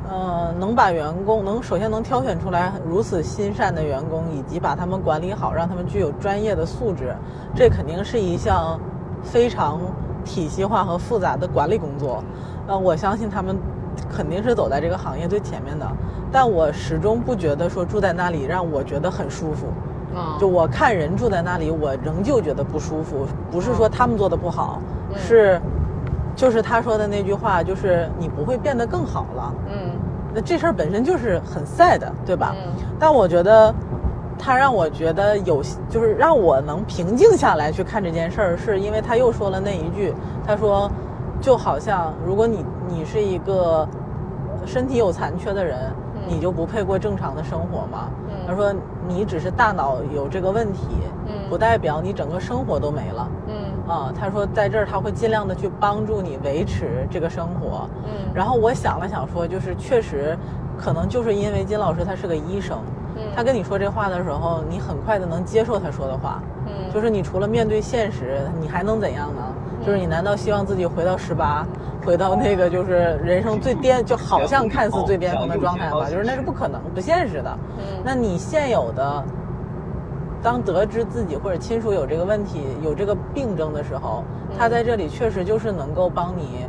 D: 呃，能把员工能首先能挑选出来如此心善的员工，以及把他们管理好，让他们具有专业的素质，这肯定是一项非常体系化和复杂的管理工作。呃，我相信他们肯定是走在这个行业最前面的。但我始终不觉得说住在那里让我觉得很舒服。就我看人住在那里，我仍旧觉得不舒服。不是说他们做的不好，是，就是他说的那句话，就是你不会变得更好了。嗯，那这事儿本身就是很 sad，对吧？嗯。但我觉得，他让我觉得有，就是让我能平静下来去看这件事儿，是因为他又说了那一句，他说，就好像如果你你是一个身体有残缺的人。你就不配过正常的生活吗？他说你只是大脑有这个问题，嗯不代表你整个生活都没了。嗯啊，他说在这儿他会尽量的去帮助你维持这个生活。嗯，然后我想了想说，就是确实，可能就是因为金老师他是个医生，嗯他跟你说这话的时候，你很快的能接受他说的话。嗯，就是你除了面对现实，你还能怎样呢？就是你难道希望自己回到十八，回到那个就是人生最巅，就好像看似最巅峰的状态吗？就是那是不可能、不现实的。嗯，那你现有的，当得知自己或者亲属有这个问题、有这个病症的时候，他在这里确实就是能够帮你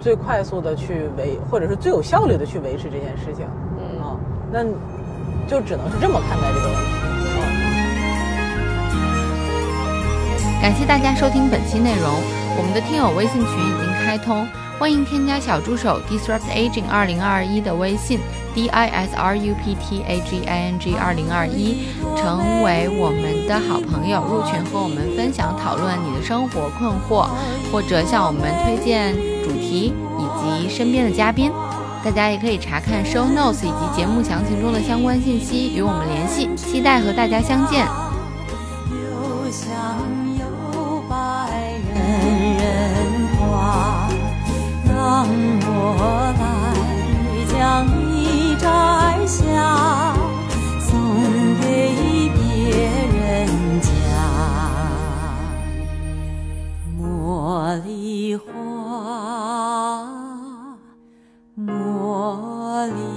D: 最快速的去维，或者是最有效率的去维持这件事情。嗯啊，那就只能是这么看待这个问题。
A: 感谢大家收听本期内容。我们的听友微信群已经开通，欢迎添加小助手 Disrupt Aging 二零二一的微信 D I S R U P T A G I N G 二零二一，成为我们的好朋友，入群和我们分享讨论你的生活困惑，或者向我们推荐主题以及身边的嘉宾。大家也可以查看 Show Notes 以及节目详情中的相关信息与我们联系，期待和大家相见。让我来将你摘下送给别人家。茉莉花茉莉